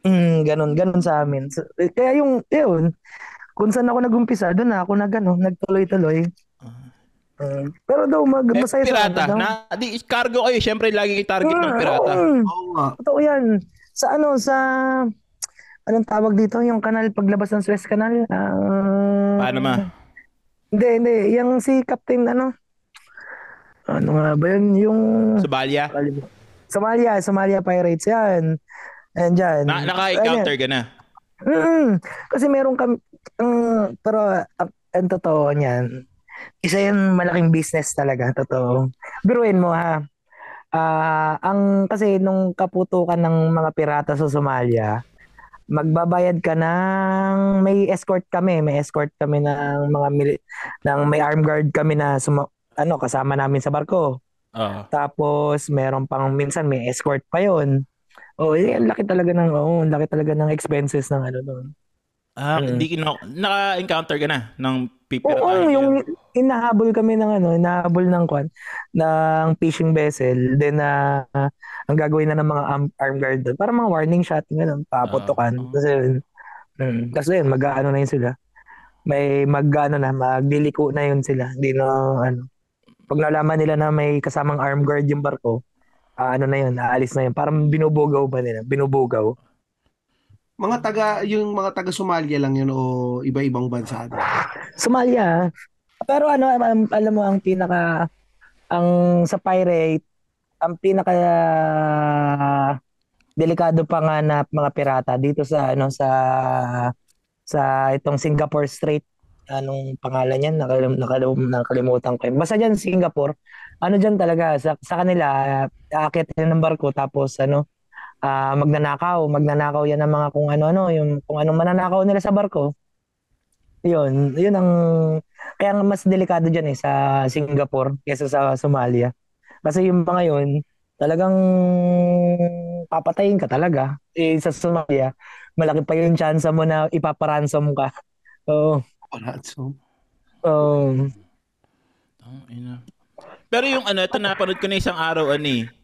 Mm, ganun, ganun sa amin. So, eh, kaya yung, yun, kung saan ako nag-umpisa, doon na ako nag, ano, nagtuloy-tuloy. Mm, pero daw, mag, Eh, masaya sa pirata. daw. Na, di, cargo kayo. Siyempre, lagi target ng pirata. Oo nga. Totoo yan. Sa ano, sa... Anong tawag dito? Yung kanal, paglabas ng Suez Canal? Ah, Paano ma? Hindi, hindi. Yung si Captain, ano? Ano nga ba yun? Yung... Somalia? Somalia, Somalia Pirates yan. Ayan dyan. Na, naka-encounter ka na? Mm, kasi meron kami, mm, pero uh, ang totoo niyan, isa yan malaking business talaga, totoo. Biruin mo ha, Ah, ang kasi nung kaputukan ng mga pirata sa Somalia, magbabayad ka ng may escort kami, may escort kami ng mga mili- ng may armed guard kami na suma- ano kasama namin sa barko. Oo. Tapos meron pang minsan may escort pa 'yon. Oh, eh, ang laki talaga ng oh, ang laki talaga ng expenses ng ano doon. Ah, Mm. hindi kino naka-encounter ka na ng pipiratahin Oo, kayo? yung inahabol kami ng ano, inahabol ng kwan, ng fishing vessel, then na ang gagawin na ng mga arm, arm guard doon, para mga warning shot, ganun, paputukan. Ah. Kasi, mm, kasi yun, mag-ano na yun sila. May mag-ano na, magliliko na yun sila. Hindi na, ano, pag nalaman nila na may kasamang arm guard yung barko, ah, ano na yun, aalis na yun. Parang binubugaw ba nila? Binubugaw. Mga taga, yung mga taga Somalia lang yun o iba-ibang bansa. Somalia. Pero ano, am- alam mo ang pinaka ang sa pirate, ang pinaka delikado pa nga na mga pirata dito sa ano sa sa itong Singapore Strait. Anong pangalan niyan? Nakalim, nakalim, nakalimutan ko. Basta diyan Singapore. Ano diyan talaga sa, sa kanila aakyat ng barko tapos ano ah, magnanakaw, magnanakaw yan ng mga kung ano-ano, yung kung anong mananakaw nila sa barko. Yun, yun ang kaya nga mas delikado diyan eh sa Singapore kaysa sa Somalia. Kasi yung mga yun, talagang papatayin ka talaga. Eh sa Somalia, malaki pa yung chance mo na ipaparansom ka. [LAUGHS] Oo. Palazzo. Oo. Ang ina. Pero yung ano, ito napanood ko na isang araw ani.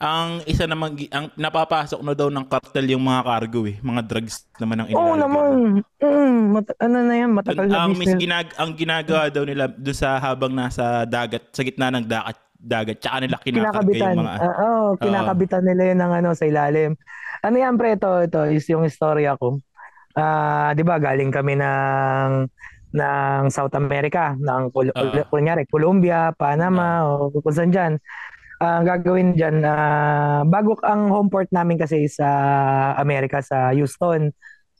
Ang isa naman ang napapasok na daw ng cartel yung mga cargo eh, mga drugs naman ang Oo inilalagay. naman. Mm, mat- ano na yan, Dun, matagal na ang, business. ginag, ang ginagawa daw nila doon sa habang nasa dagat, sa gitna ng dagat, dagat, tsaka nila kinakarga kinakabitan. yung mga... Ah, Oo, kinakabitan nila yun ng ano sa ilalim. Ano yan pre, ito, ito is yung istorya ko. Ah, 'di ba, galing kami ng ng South America, ng Col- Ah. kunyari Colombia, Panama, o kung saan dyan. Ah, Ang gagawin dyan, ah, bago ang home port namin kasi sa Amerika, sa Houston.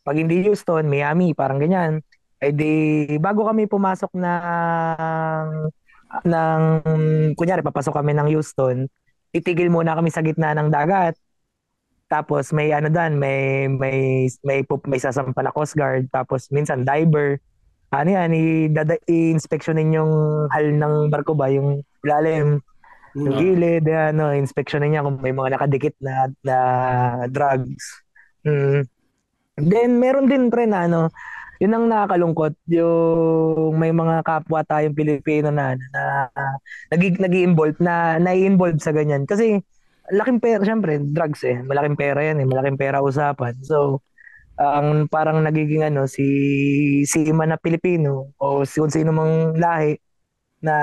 Pag hindi Houston, Miami, parang ganyan. Eh di, bago kami pumasok ng ng kunyari papasok kami ng Houston, titigil muna kami sa gitna ng dagat. Tapos may ano dan, may may may pup- may sasampa na Coast Guard, tapos minsan diver. Ano yan, i-inspectionin yung hal ng barko ba, yung ilalim, yung gilid, ano, inspectionin niya kung may mga nakadikit na, na drugs. Mm. Then, meron din pre na ano, yun ang nakakalungkot, yung may mga kapwa tayong Pilipino na, na, na nag nag-involve, na nai-involve sa ganyan. Kasi, laking pera, syempre, drugs eh, malaking pera yan eh, malaking pera usapan. So, ang parang nagiging ano, si, si ima na Pilipino, o si kung sino mang lahi, na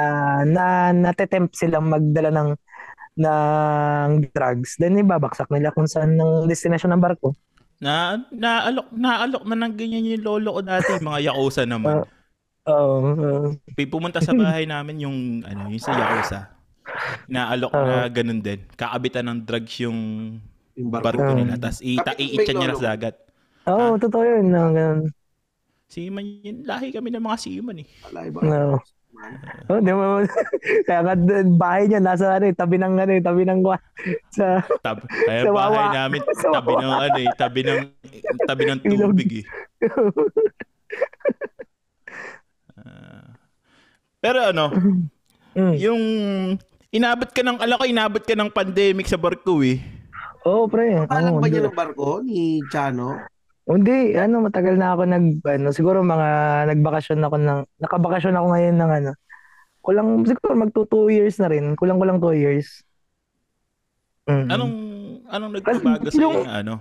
na natetempt silang magdala ng ng drugs then ibabaksak nila kung saan ng destination ng barko Na, naalok, naalok na ng ganyan yung lolo ko dati, mga yakuza naman. [LAUGHS] Oo. oo. Pi- Pumunta sa bahay namin yung, ano, yung sa yakuza. Naalok na ganun din. Kakabitan ng drugs yung Yung barko. barko Ah. nila. Tapos niya lolo. sa dagat. Oo, totoo yun. No, ganun. Seaman yun. Lahi kami ng mga seaman eh. Wala iba. No. Oh, di mo, [LAUGHS] kaya nga bahay niya nasa ano, eh, tabi ng ano, eh, tabi ng sa Tab kaya Sa bahay wawa. namin [LAUGHS] tabi ng ano eh, tabi ng tabi ng tubig eh. Ah. [LAUGHS] pero ano, Mm. yung inabot ka ng ala ko inabot ka ng pandemic sa barko eh. Oo, pre. Alam Oo, ba niya ng barko ni Chano? Hindi, ano, matagal na ako nag, ano, siguro mga nagbakasyon ako ng, nakabakasyon ako ngayon ng ano, kulang, siguro magto two years na rin, kulang-kulang two years. Mm. Anong anong nagbabago sa Yung- ano?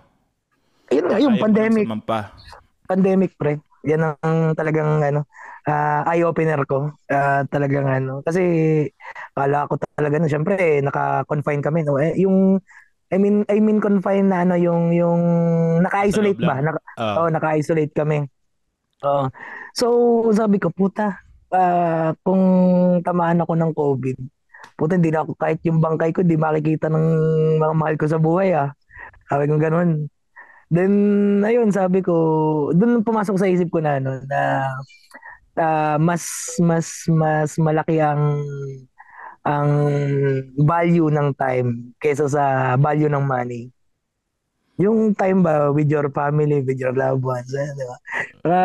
Yun nga, yung pandemic, pandemic pre. Yan ang talagang ano, ah, eye-opener ko. Ah, talagang ano, kasi kala ko talaga na syempre eh, naka-confine kami no. Eh, yung I mean I mean confine na ano yung yung naka-isolate ba? Naka, Ah. oh, naka-isolate kami. Oo. So sabi ko puta, ah, kung tamaan ako ng COVID, puta hindi na ako, kahit yung bangkay ko, di makikita ng mga mahal ko sa buhay ah. Sabi ko ganun. Then, ayun, sabi ko, doon pumasok sa isip ko na, ano, na ah, mas, mas, mas malaki ang ang value ng time kaysa sa value ng money. Yung time ba with your family, with your loved ones, eh, di ba? Saka,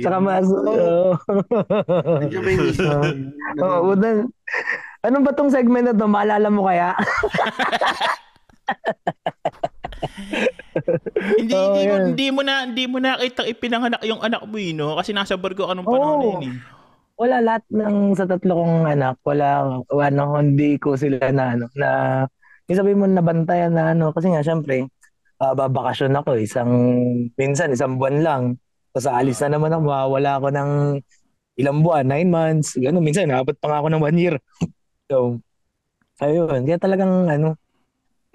saka mas, oh. Medyo may miss. Oo, [LAUGHS] oh, ano ba tong segment na to? Maalala mo kaya? [LAUGHS] hindi, Oo, hindi, mo, hindi mo na hindi mo nakita ipinanganak yung anak mo yun, no? Kasi nasa barko ka nung panahon na yun. Eh. Wala lahat ng sa tatlo kong anak, wala ano hindi ko sila na ano na yung sabi mo nabantayan na ano kasi nga syempre uh, babakasyon ako isang minsan isang buwan lang. Tapos aalis na naman ako, mawawala ako ng ilang buwan, nine months, gano'n. Minsan, naabot pa nga ako ng one year. [LAUGHS] so, ayun. Kaya talagang, ano,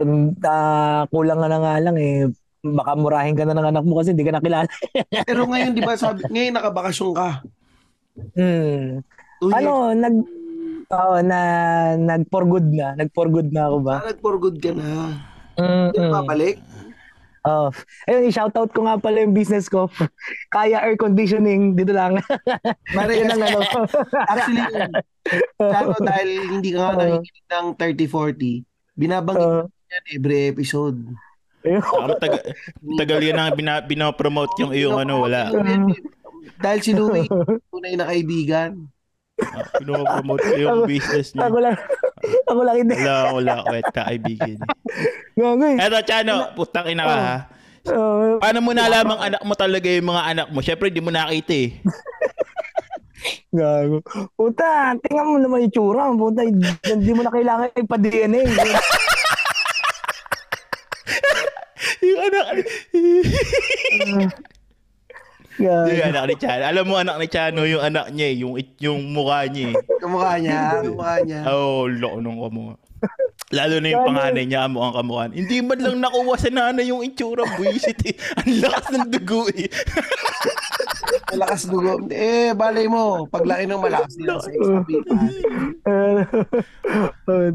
uh, kulang nga na nga lang eh. Baka murahin ka na ng anak mo kasi hindi ka nakilala. Pero ngayon, di ba, [LAUGHS] sabi, ngayon nakabakasyon ka. Hmm. Two years. Ano, nag Oo, na nag for good na. Nag for good na ako ba? Ah, nag-for good ka na. Mm. Hindi babalik. Oh. Ayun, i-shoutout ko nga pala yung business ko. [LAUGHS] Kaya air conditioning dito lang. [LAUGHS] Mare, Yun ang ano. [LAUGHS] actually, Chano, dahil hindi ka nga Oo. nakikinig ng 30-40, binabanggit yan every episode. Ayun. Saka matagal, tagal yan na bina, binapromote yung iyong ano, wala. Dahil si Louie, [LAUGHS] tunay na kaibigan. Pinopromote ko yung business niya. Ako lang. Ako lang hindi. Wala, wala, wet kaibigan. Gagay. Eto, Chano, putang ina ka ha. Oh, Paano mo nalamang anak mo talaga yung mga anak mo? Siyempre, di mo nakita eh. [LAUGHS] gago. Puta, tingnan mo naman yung tsura. Puta, hindi mo na kailangan ipa-DNA. [LAUGHS] yung anak Gago. yung anak ni Chano. Alam mo anak ni Chano, yung anak niya eh, yung, yung mukha niya eh. [LAUGHS] Kamukha niya, kamukha niya. Oo, oh, loko nung kamukha. Lalo na yung panganay niya, mukhang kamukha. Hindi man lang nakuha sa nanay yung itsura, buwisit eh. [LAUGHS] Ang lakas ng dugo eh. [LAUGHS] Malakas dugo. Eh, balay mo. Paglaki ng malakas nila sa. Oh,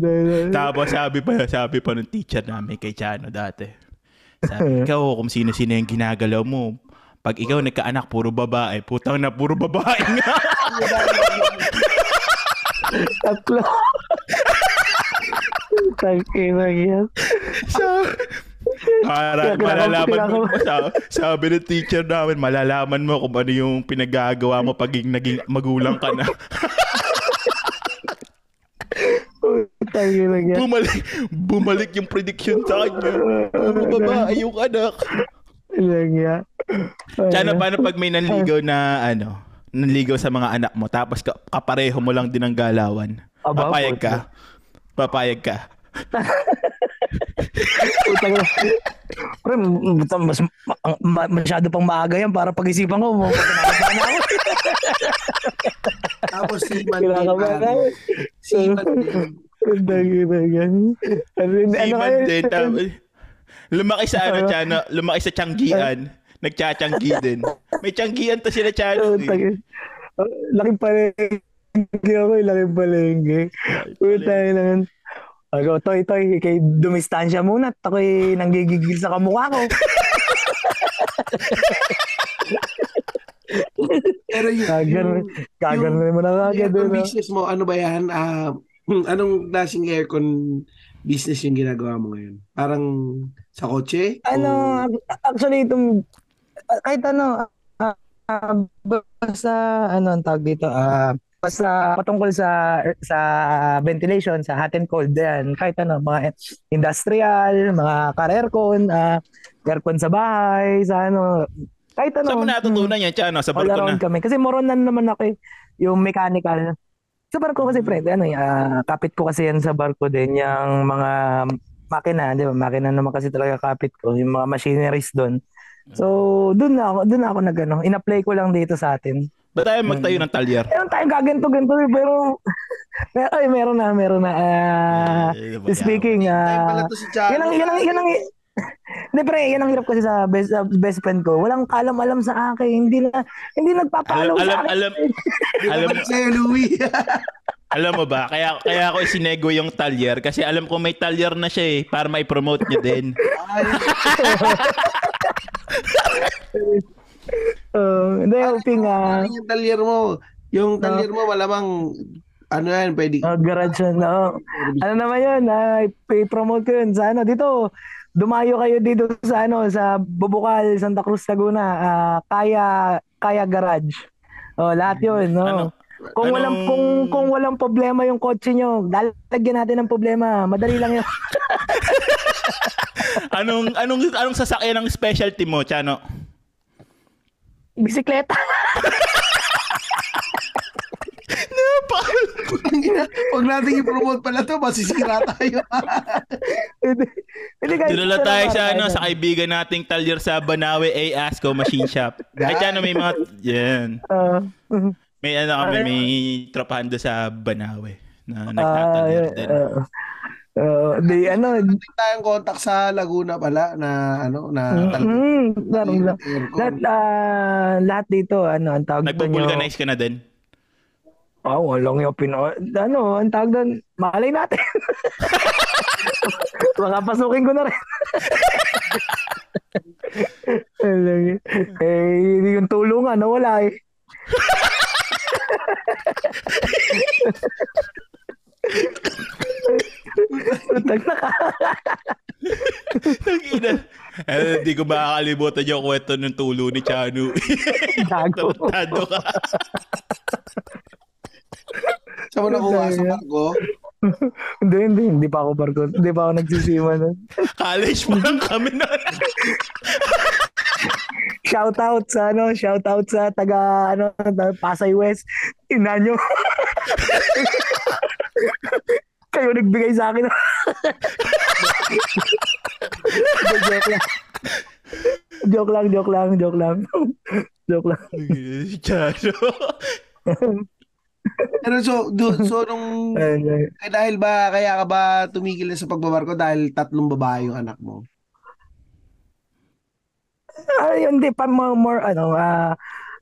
Tapos sabi pa, sabi pa ng teacher namin kay Chano dati. Sabi, ikaw kung sino-sino yung ginagalaw mo. Pag ikaw nagkaanak, puro babae. Putang na, puro babae nga. Tatlo. Tangina yan. Sa, para malalaman mo, kinakabahan. sa, sabi ng teacher namin, malalaman mo kung ano yung pinagagawa mo pag naging magulang ka na. Bumalik, bumalik yung prediction sa kanya. Puro babae yung anak. Lang yan. Tsano, paano pag may nanligaw na, ano, nanligaw sa mga anak mo, tapos ka, kapareho mo lang din ang galawan? Aba, Papayag ka? Papayag ka? Utang. Pre, mas, ma- ma- masyado pang maaga yan para pag-isipan ko. Mo. Tapos si Man din. Si Man din. Ang dagi na yan. Ano, Si ano Man kayo? din, tapos, lumaki sa ano, Chano, lumaki sa Tianggian. Nagchachanggi din. May Tianggian to sila, Chano. Utang Eh. na. Oh, Laking palengke ako, eh, laking palengke. Na yan. Ako, toy, toy, kay dumistansya muna ako'y nanggigigil sa kamukha ko. [LAUGHS] Pero yung, Kagan, kagan na naman ang yung agad. aircon ano. business mo, ano ba yan? Ah, anong klaseng aircon business yung ginagawa mo ngayon? Parang sa kotse? Ano, O- ac- actually, itong, ah, kahit ano, ah, basta, ano ang tawag dito, ah, basta patungkol sa sa ventilation, sa hot and cold, yan, kahit ano, mga industrial, mga car aircon, ah, aircon sa bahay, sa ano, kahit ano. Saan mo natutunan yan, Chano? Sa all barko na. kami. Kasi moron na naman ako eh, yung mechanical. Sa barko kasi, friend, ano, eh, ah, kapit ko kasi yan sa barko din, yung mga makina, di ba? Makina naman kasi talaga kapit ko, yung mga machineries doon. So, doon na ako, doon ako nag ano, in-apply ko lang dito sa atin. Ba't tayo magtayo ng talyer? Meron tayong gaganto ganto eh, pero [LAUGHS] mer ay meron na, meron na. Eh, wala. speaking, Chano. yan ang, yan ang, yan ang, hindi pre, yan ang hirap kasi sa best, sa best friend ko. Walang kalam-alam sa akin. Hindi na, hindi Alam, nagpapaalam sa alam, akin. alam, alam, balik sa'yo, Louie? [LAUGHS] Alam mo ba, kaya kaya ako isinego yung talyer kasi alam ko may talyer na siya eh para mai-promote niyo din. Ay, Uh, [LAUGHS] hindi, hoping ah, yung talyer mo, yung talyer mo malamang ano yan, pwede. uh, garage yun. no? Ano naman yun, ah, i-promote ko yun sa ano, dito, dumayo kayo dito sa ano, sa Bubukal, Santa Cruz, Laguna, ah, Kaya, Kaya Garage. Oh, lahat yun, no? Ano? Kung Anong- walang kung kung walang problema yung kotse nyo, lalagyan natin ng problema. Madali lang 'yun. [LAUGHS] Anong anong anong sasakyan ng specialty mo, Chano? Bisikleta. [LAUGHS] Huwag natin i-promote pala to, masisira tayo. Ito tayo sa ano ano. sa kaibigan nating talyer sa Banawe A Asco Machine Shop. Ay Chano may mga yan. Ah, May ano kami, Ay. may tropahan doon sa Banawe na ah, nagtatalyer din. ah, ah, di ano, tayong contact sa Laguna pala na ano na mm, lang. aircon. Lahat, ah, lahat dito, ano, ang tawag Nagpo-vulcanize ka na din. Ah, walang yung pino... Ano, ang tawag doon, malay natin. [LAUGHS] Baka pasukin ko na rin. Alam niyo. eh, yung tulungan, nawala eh. Utang na ka. Tangina. Eh, Hindi ko makakalimutan yung kwento ng tulo ni Chano. Gago. Tarantado ka. Saan mo nakuha sa barko? [LAUGHS] hindi, hindi. Hindi pa ako barko. Hindi pa ako nagsisima nun. College pa lang kami na. [LAUGHS] Shout out sa ano, shout out sa taga ano, Pasay West. Ina nyo. [LAUGHS] Kayo nagbigay sa akin. joke lang. Joke lang, joke lang, joke lang. joke lang. Si Chano. Pero so, do, [LAUGHS] so nung eh, dahil ba kaya ka ba tumigil na sa pagbabarko dahil tatlong babae yung anak mo? Ay, hindi pa more, more ano, ah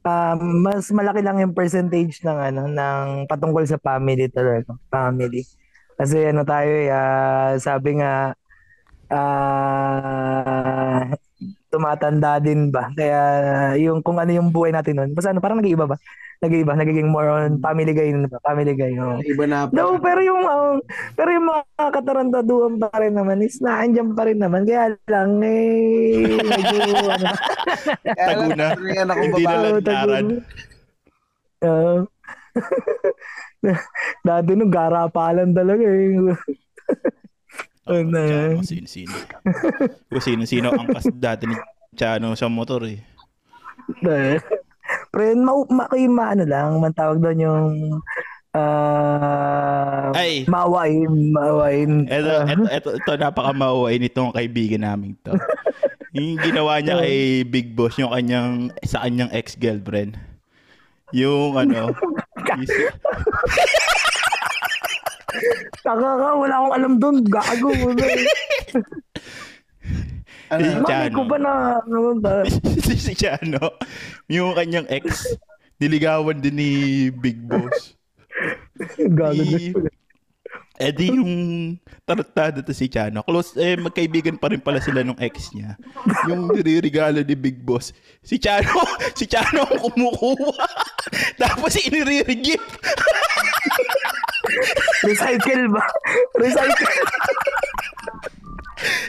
ah, mas malaki lang yung percentage ng ano ng patungkol sa family talaga, family. Kasi ano tayo, eh, ah, sabi nga ah tumatanda din ba? Kaya yung kung ano yung buhay natin noon, basta ano, parang nag-iiba ba? Nag-iiba, nagiging more on family guy, na ba? family guy. oo. Iba na No, pero yung um, pero yung mga katarantaduhan pa rin naman is naandyan pa rin naman. Kaya lang eh medyo [LAUGHS] ano. Kaya lang, Taguna. Hindi na naran. Oo. [LAUGHS] Dati nung garapalan talaga eh. [LAUGHS] Oh, Ano yan? Chano, sino-sino. Kung sino-sino ang kas dati ni Chano sa motor eh. Pero yun, ma, ma, yung maano lang, man tawag doon yung ah Ay. maawain, maawain. Eto, Ah, eto, eto, ito napaka-mauway nitong kaibigan namin to. Yung ginawa niya kay Big Boss, yung kanyang, sa kanyang ex-girlfriend. Yung ano, [LAUGHS] Taka ka, wala akong alam doon. Gago. Ano, Ano? Si Mami ko ba na, ba? si, [LAUGHS] si Chano, yung kanyang ex, diligawan din ni Big Boss. Gago. Di, eh di yung tarantado to si Chano. Close, eh magkaibigan pa rin pala sila nung ex niya. Yung niriregalo ni Big Boss. Si Chano, [LAUGHS] si Chano ang kumukuha. [LAUGHS] Tapos inire-gift. Recycle ba? Recycle.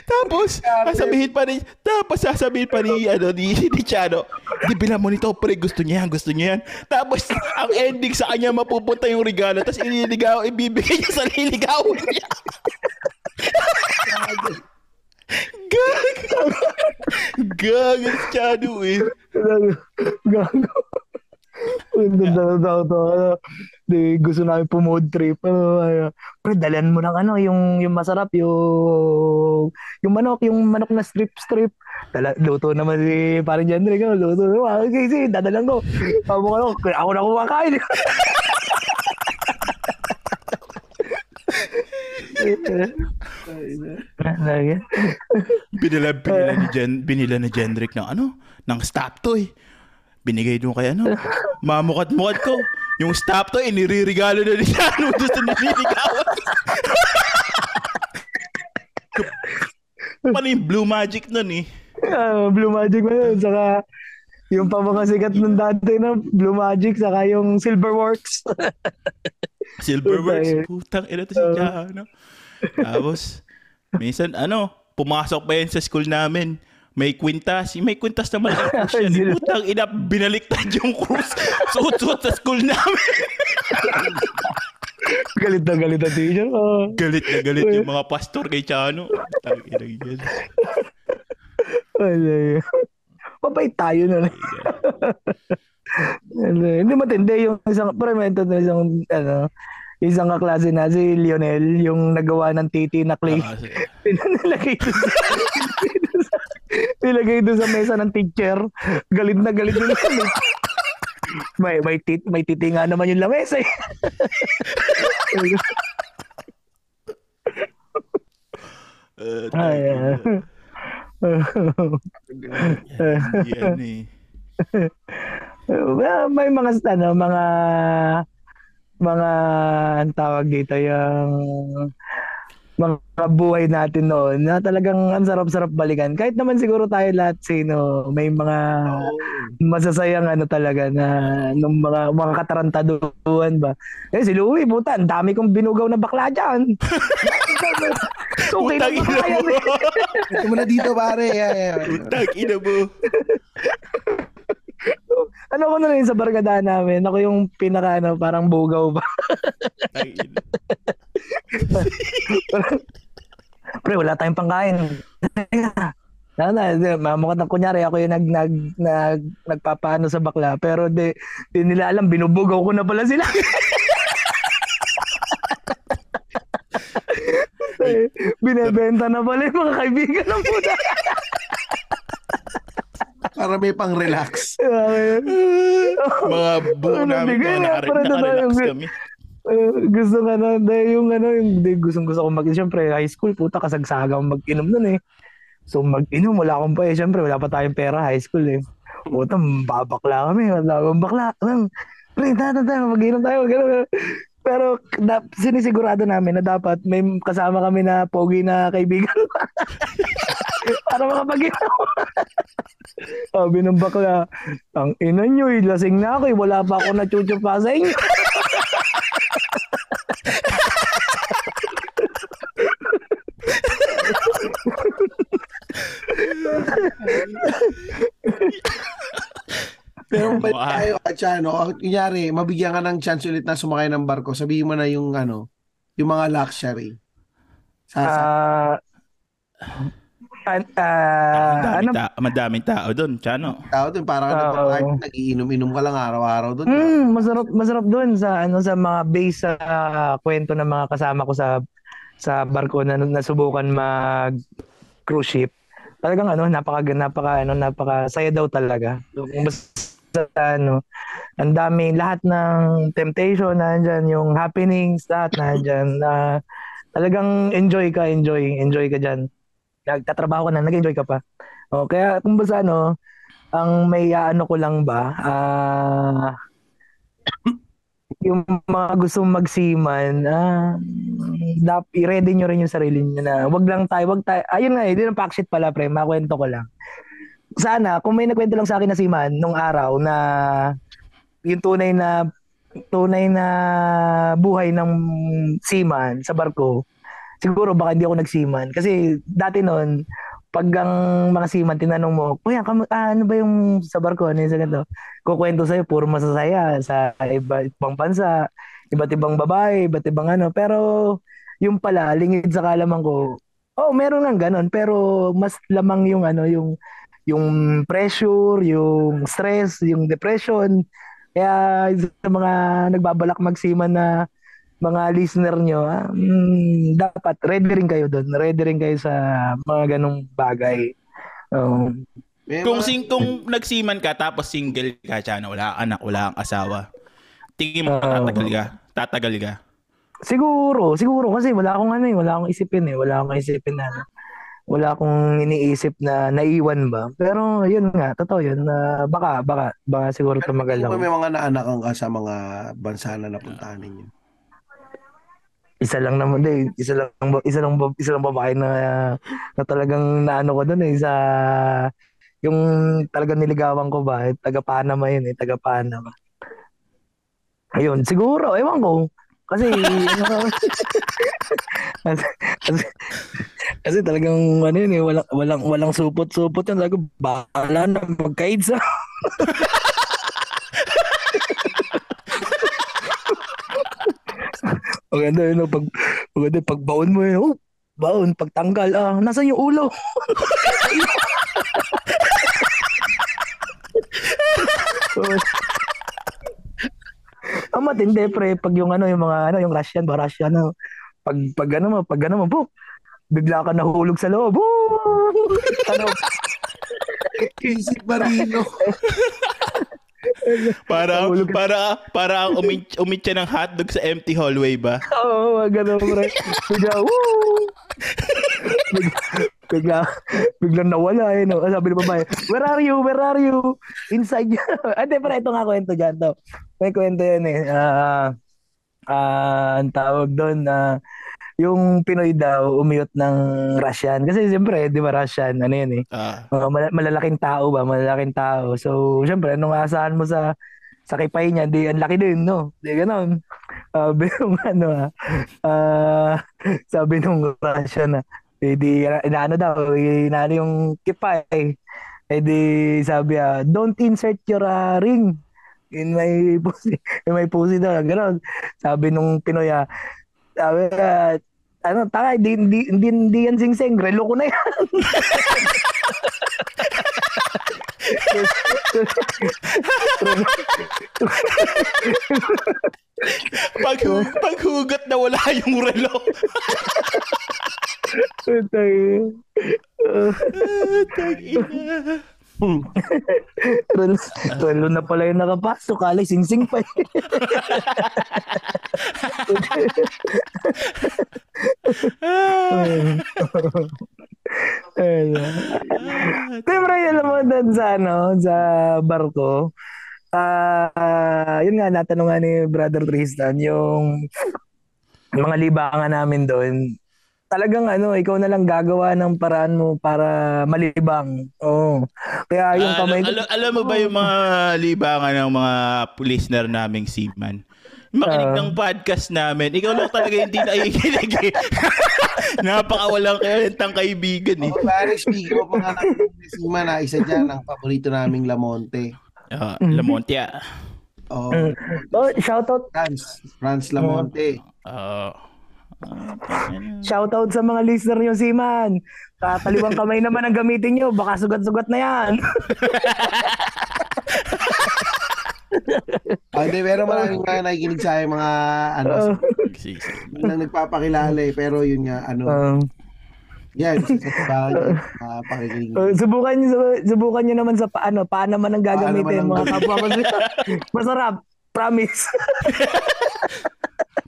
Tapos, sasabihin pa ni, tapos sasabihin pa ni, ano, ni, ni Chano, di bilang mo nito, pre, gusto niya yan, gusto niya yan. Tapos, ang ending sa kanya, mapupunta yung regalo, tapos ililigaw, ibibigay niya sa liligawan niya. Gag! Gag, Chano eh. Gago. Hindi daw to. Ano, di gusto namin pumod trip. Ano, ano. Pre, dalan mo ng ano, yung yung masarap, yung yung manok, yung manok na strip strip. Dala, luto naman si parang Jandre ko, luto naman. Okay, sige, dadalan ko. Ako ano, ako na kumakain. Binila, binila ni Jen, binila ni Jendrick ng ano, ng stop toy. Binigay doon kay ano, mamukat-mukat ko. Yung stop to, iniririgalo na ni Chano [LAUGHS] doon sa nililigawan. Paano yung Blue Magic nun eh? Ah, Blue Magic mo yun. Saka yung pa mga sikat ng dati na Blue Magic, saka yung Silverworks. [LAUGHS] Silverworks. Putang ina to si Chano. [LAUGHS] Tapos, minsan ano, pumasok pa yan sa school namin. May kwintas. May kwintas na malaking cruise yan. [LAUGHS] Putang ina, binaliktad yung cruise. [LAUGHS] Suot-suot sa school namin. [LAUGHS] galit na galit na teacher. Oh. galit na galit yung mga pastor kay Chano. Putang ina yan. Wala. Mabait tayo na. Ano, Hindi matindi yung isang, pero may isang, ano, isang kaklase na si Lionel, yung nagawa ng titi na clay. Ah, [LAUGHS] nilagay doon sa, nilagay doon sa mesa ng teacher. Galit na galit yung may may tit may titi nga naman yung lamesa eh. uh, Ay, ah. yan eh. well, may mga ano, mga mga ang tawag dito yung mga buhay natin noon na talagang ang sarap-sarap balikan. Kahit naman siguro tayo lahat sino may mga masasayang ano talaga na nung mga mga katarantaduhan ba. Eh si Louie, puta, ang dami kong binugaw na bakla diyan. [LAUGHS] okay na ba ina kaya mo. Ito mo na dito, pare. Yeah, yeah. Putang ina mo. [LAUGHS] Ano ko na rin sa barkada namin, ako yung pinaka ano, parang bugaw ba. [LAUGHS] [LAUGHS] Pre, wala tayong pangkain. Na, na, mamukha na kunyari ako yung nag, nag, nag, nagpapaano sa bakla. Pero di, di nila alam, binubugaw ko na pala sila. Binebenta na pala yung mga kaibigan ng puta. Para may pang-relax. Mga buo namin mga na, para na tayo. kami. Eh, gusto ka na, dahil yung ano, yung di, gustong gusto ko mag Siyempre, high school, puta, kasagsaga akong mag-inom nun eh. So, mag-inom, wala akong pa eh. Siyempre, wala pa tayong pera, high school eh. Puta, babakla kami, wala akong bakla. Lang, Pre, tata, tata, mag-inom tayo, mag-inom. Pero da, sinisigurado namin na dapat may kasama kami na pogi na kaibigan. [LAUGHS] Para makapag-inom. [LAUGHS] Sabi ng bakla, ang ina nyo, lasing na ako. Wala pa ako na chuchupa sa inyo. Pero Wow. tayo at siya, no, kunyari, mabigyan ka ng chance ulit na sumakay ng barko, sabihin mo na yung ano, yung mga luxury. Sa, Ah, an- ah, Madaming, ano ta- madaming tao doon, Chano. tao dun, parang Oo. nagpa-party, nagiinom-inom ka lang araw-araw dun. Mm, masarap masarap doon sa ano sa mga base sa ah, kwento ng mga kasama ko sa sa barko na nasubukan mag cruise ship. Talagang ano napaka napaka ano napaka saya daw talaga. Kung basta ano ang dami lahat ng temptation nandiyan, yung happenings lahat nandiyan na talagang enjoy ka, enjoy, enjoy ka diyan. Nagtatrabaho ka na, nag-enjoy ka pa. O, kaya kung basta ano, ang may ano ko lang ba, ah yung mga gustong magsiman, ah, i-ready nyo rin yung sarili nyo na wag lang tayo, wag tayo, ayun nga eh, di ng packshit pala pre, makwento ko lang. Sana, kung may nagkwento lang sa akin na siman nung araw na yung tunay na tunay na buhay ng seaman sa barko, siguro baka hindi ako nagsiman. Kasi dati noon, pag ang mga seaman tinanong mo, Kuya, kam- ah, ano ba yung sa barko? Ano yung sa ganito? Kukwento sa'yo, puro masasaya sa iba, ibang bansa, iba't ibang babae, iba't ibang ano. Pero yung pala, lingid sa kalaman ko, oh, meron nga ganon. Pero mas lamang yung ano, yung yung pressure, yung stress, yung depression. Kaya sa mga nagbabalak magsiman na mga listener nyo, ah, mm, dapat ready rin kayo doon. Ready rin kayo sa mga ganong bagay. May Kung mga- sing kung nagsiman ka tapos single ka, Chano, wala anak, wala kang asawa. Tingin mo Oo. tatagal ka? Tatagal ka? siguro, siguro kasi wala akong ano eh, wala akong isipin eh, wala akong isipin na ano. wala akong iniisip na naiwan ba. Pero yun nga, totoo yun. na baka, baka, baka siguro Pero tumagal kung ako. may mga naanak ka sa mga bansa na napuntahan ninyo. Isa lang naman din, isa lang isa lang isa lang babae na na talagang naano ko doon eh sa yung talagang niligawan ko ba, eh, taga Panama yun eh, taga Panama. Ayun, siguro, ewan ko. Kasi, [LAUGHS] kasi, kasi, kasi talagang ano yun eh, walang, walang, walang supot-supot yun. Talaga, bahala na magka-AIDS [LAUGHS] ah. Maganda yun, pag, maganda, pag baon mo yun, oh, baon, pagtanggal, ah, nasan yung ulo? Ang [LAUGHS] matindi pre pag yung ano yung mga ano yung Russian ba Russian ano pag pag ano mo pag ano mo book bigla ka nahulog sa loob. Woo! ano [LAUGHS] Isip Marino. [LAUGHS] [LAUGHS] Para, para, para umit, umit siya ng hotdog sa empty hallway ba? Oo, oh, ganun pre. Bigla, woo! bigla, bigla, nawala eh, no? Sabi ng babae, where are you? Where are you? Inside niya. [LAUGHS] Ate, pero ito nga kwento dyan to. May kwento yan eh. Ah, ah, ang tawag doon na yung Pinoy daw umiyot ng Russian. Kasi siyempre, di ba Russian, ano yun eh. Ah, mal- malalaking tao ba? Malalaking tao. So, syempre, anong asahan mo sa sa kipay niya, di ang laki din, no? Di ganon. Sabi [LAUGHS] nung ano ah, ah, sabi nung Russia na, eh di, inaano daw, inaano yung kipay. Eh di, sabi ah, don't insert your ah, ring in my [LAUGHS] pussy. In my pussy daw, ganon. Sabi nung Pinoy ah, sabi ah, ano, tanga, di, di, di, di yan sing-sing, relo ko na yan. pag, paghugot na wala yung relo. Tayo. Ah, tag-ina. Relo, relo na pala yung nakapasok. Kala sing-sing pa. Siyempre, alam mo doon sa, ano, sa barko, ah yun nga, natanong nga ni Brother Tristan, yung mga libangan namin doon, talagang ano, ikaw na lang gagawa ng paraan mo para malibang. Oo. Kaya yung Ah, kamay alam, alam mo ba yung mga libangan ng mga listener naming seaman? Makinig Ah. ng podcast namin. Ikaw lang talaga hindi nakikinig eh. [LAUGHS] Napakawalang kwentang kaibigan eh. Oh, pare, speaking of mga nakikisima na isa dyan ang paborito naming Lamonte. Ah, Mm-hmm. Lamontia. Oh, Mm. Oh, shoutout, Franz. Franz Lamonte. Ah. Shoutout sa mga listener nyo, Siman. Kataliwang [LAUGHS] kamay naman ang gamitin nyo. Baka sugat-sugat na yan. [LAUGHS] Ah, hindi, pero maraming [LAUGHS] mga nakikinig sa akin, mga ano, Uh, Sige, sige. na nagpapakilala eh, pero yun nga, ano, um, yan, sa bagay, mga pakikinig. uh, subukan nyo, subukan nyo naman sa paano, paano man ang gagamitin, Paano man mga ang- kapwa ko. Masarap. Promise. [LAUGHS]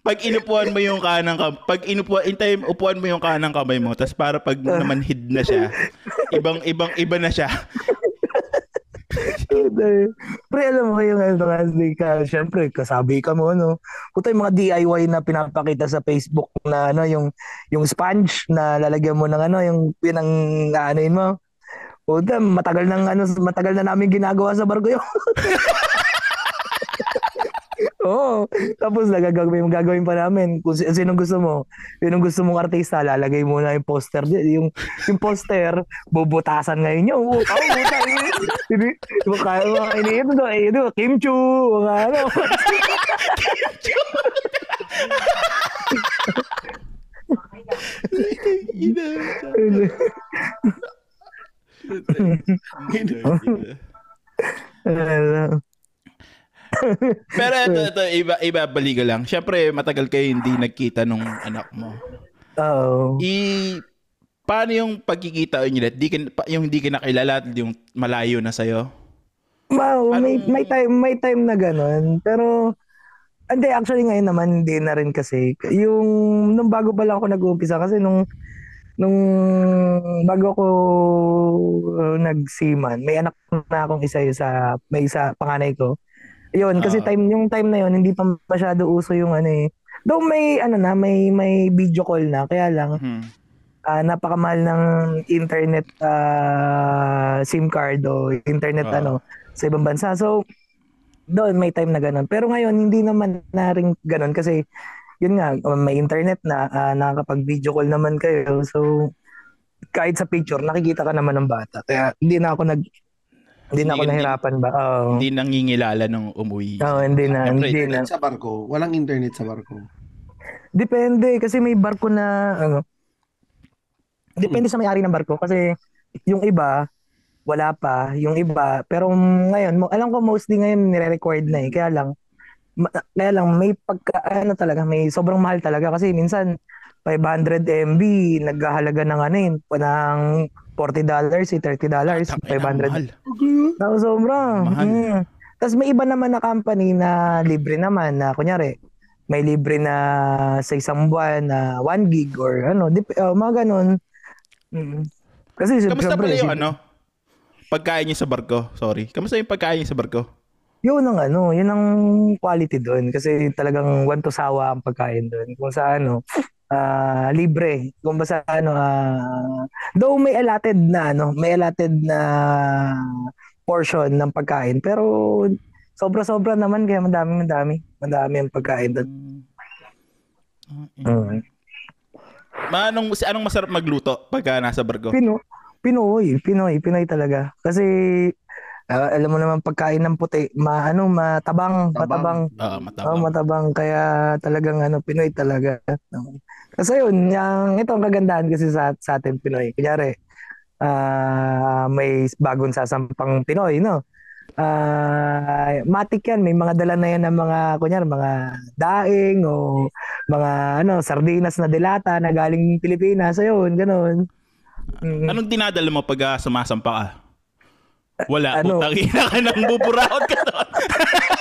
Pag inupuan mo yung kanang kam pag inupuan in time upuan mo yung kanang kamay mo tapos para pag namanhid na siya ibang ibang iba na siya Pre, alam mo yung ano kasi ka, syempre, kasabi ka mo, no? Puta yung mga DIY na pinapakita sa Facebook na ano, yung yung sponge na lalagyan mo ng ano, yung yun ang aanuin mo. Puta, matagal nang ano, matagal na namin ginagawa sa barko yun. [LAUGHS] Oo. Tapos nagagawin gagawin pa namin kung si- sinong gusto mo. Sinong gusto mong artista, lalagay mo na yung poster. Yung yung poster, bubutasan ngayon yun. Oo, oh, buta. Hindi, hindi kaya mga iniito to. Eh, ito, Kim Chu, mga ano. [LAUGHS] [LAUGHS] pero ito ito iba iba baliga lang syempre matagal kayo hindi nagkita nung anak mo Oo. i paano yung pagkikita niyo di ka, pa- yung hindi ka nakilala at yung malayo na sa'yo Wow, may, Anong- may time may time na ganun. Pero hindi actually ngayon naman hindi na rin kasi yung nung bago pa lang ako nag-uumpisa kasi nung nung bago ko uh, nagsiman, may anak na akong isa sa may isa panganay ko. Yun, kasi Oo. time yung time na yun hindi pa masyado uso yung ano eh. Though may ano na, may may video call na kaya lang Mhm. ah, napakamahal ng internet ah, SIM card o internet Oo. ano sa ibang bansa. So doon may time na ganun. Pero ngayon hindi naman na rin ganun kasi yun nga um, may internet na ah, nakakapag video call naman kayo. So kahit sa picture nakikita ka naman ng bata. Kaya hindi na ako nag hindi na ako nahirapan ba. Oo. Hindi nangingilala nung umuwi. Oo, hindi na, Siyempre, hindi na. Sa barko. Walang internet sa barko. Depende kasi may barko na ano. Depende sa may-ari ng barko kasi yung iba wala pa, yung iba pero ngayon mo alam ko mostly ngayon nire-record na eh kaya lang ma- kaya lang may pagka ano talaga may sobrang mahal talaga kasi minsan 500 MB naghahalaga ng ano yun ng 40 dollars, 30 dollars, Tangina, 500 mahal. Ako sobra. Mahal. Mm. Tapos may iba naman na company na libre naman na kunyari may libre na sa isang buwan na 1 gig or ano, dip, oh, mga ganun. Mm. Kasi Kamusta pala yung si- ano? Pagkain niyo sa barko? Sorry. Kamusta yung pagkain niyo sa barko? Yun ang ano, yun ang quality doon kasi talagang one to sawa ang pagkain doon. Kung sa ano, ah, libre. Kung ba sa ano, ah, though may allotted na ano, may allotted na portion ng pagkain pero sobra-sobra naman kaya madami madami madami ang pagkain doon. Mm. Mm. Ma, anong, si- anong masarap magluto pagka nasa barko? Pino, Pinoy, Pinoy, Pinoy talaga. Kasi ah, alam mo naman pagkain ng puti, ma ano, matabang, Tabang. matabang. Oo, Oh, matabang. matabang kaya talagang ano Pinoy talaga. Kasi yun, yung ito ang kagandahan kasi sa sa atin Pinoy. Kunyari, ah may bagong sasampang Pinoy, no? Ah, matik yan, may mga dala na yan ng mga kunyari mga daing o mga ano sardinas na dilata na galing Pilipinas, ayun, ganun. Mm. Anong dinadala mo pag ah, sumasampa ka? Wala. Ano? Putang ina ka nang buburaot ka doon. [LAUGHS]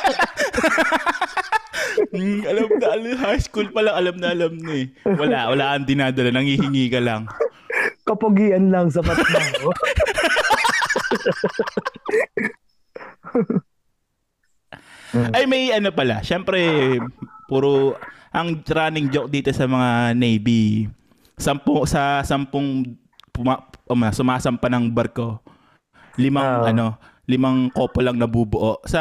Hmm, alam na, alam, high school pa lang, alam na, alam na eh. Wala, wala kang dinadala, nangihingi ka lang. Kapugian lang sapat na. oh. Ay, may ano pala, syempre, puro, ang running joke dito sa mga Navy, sampu, sa sampung puma, um, sumasampa ng barko, limang, Oo. ano, limang kopo lang nabubuo. Sa,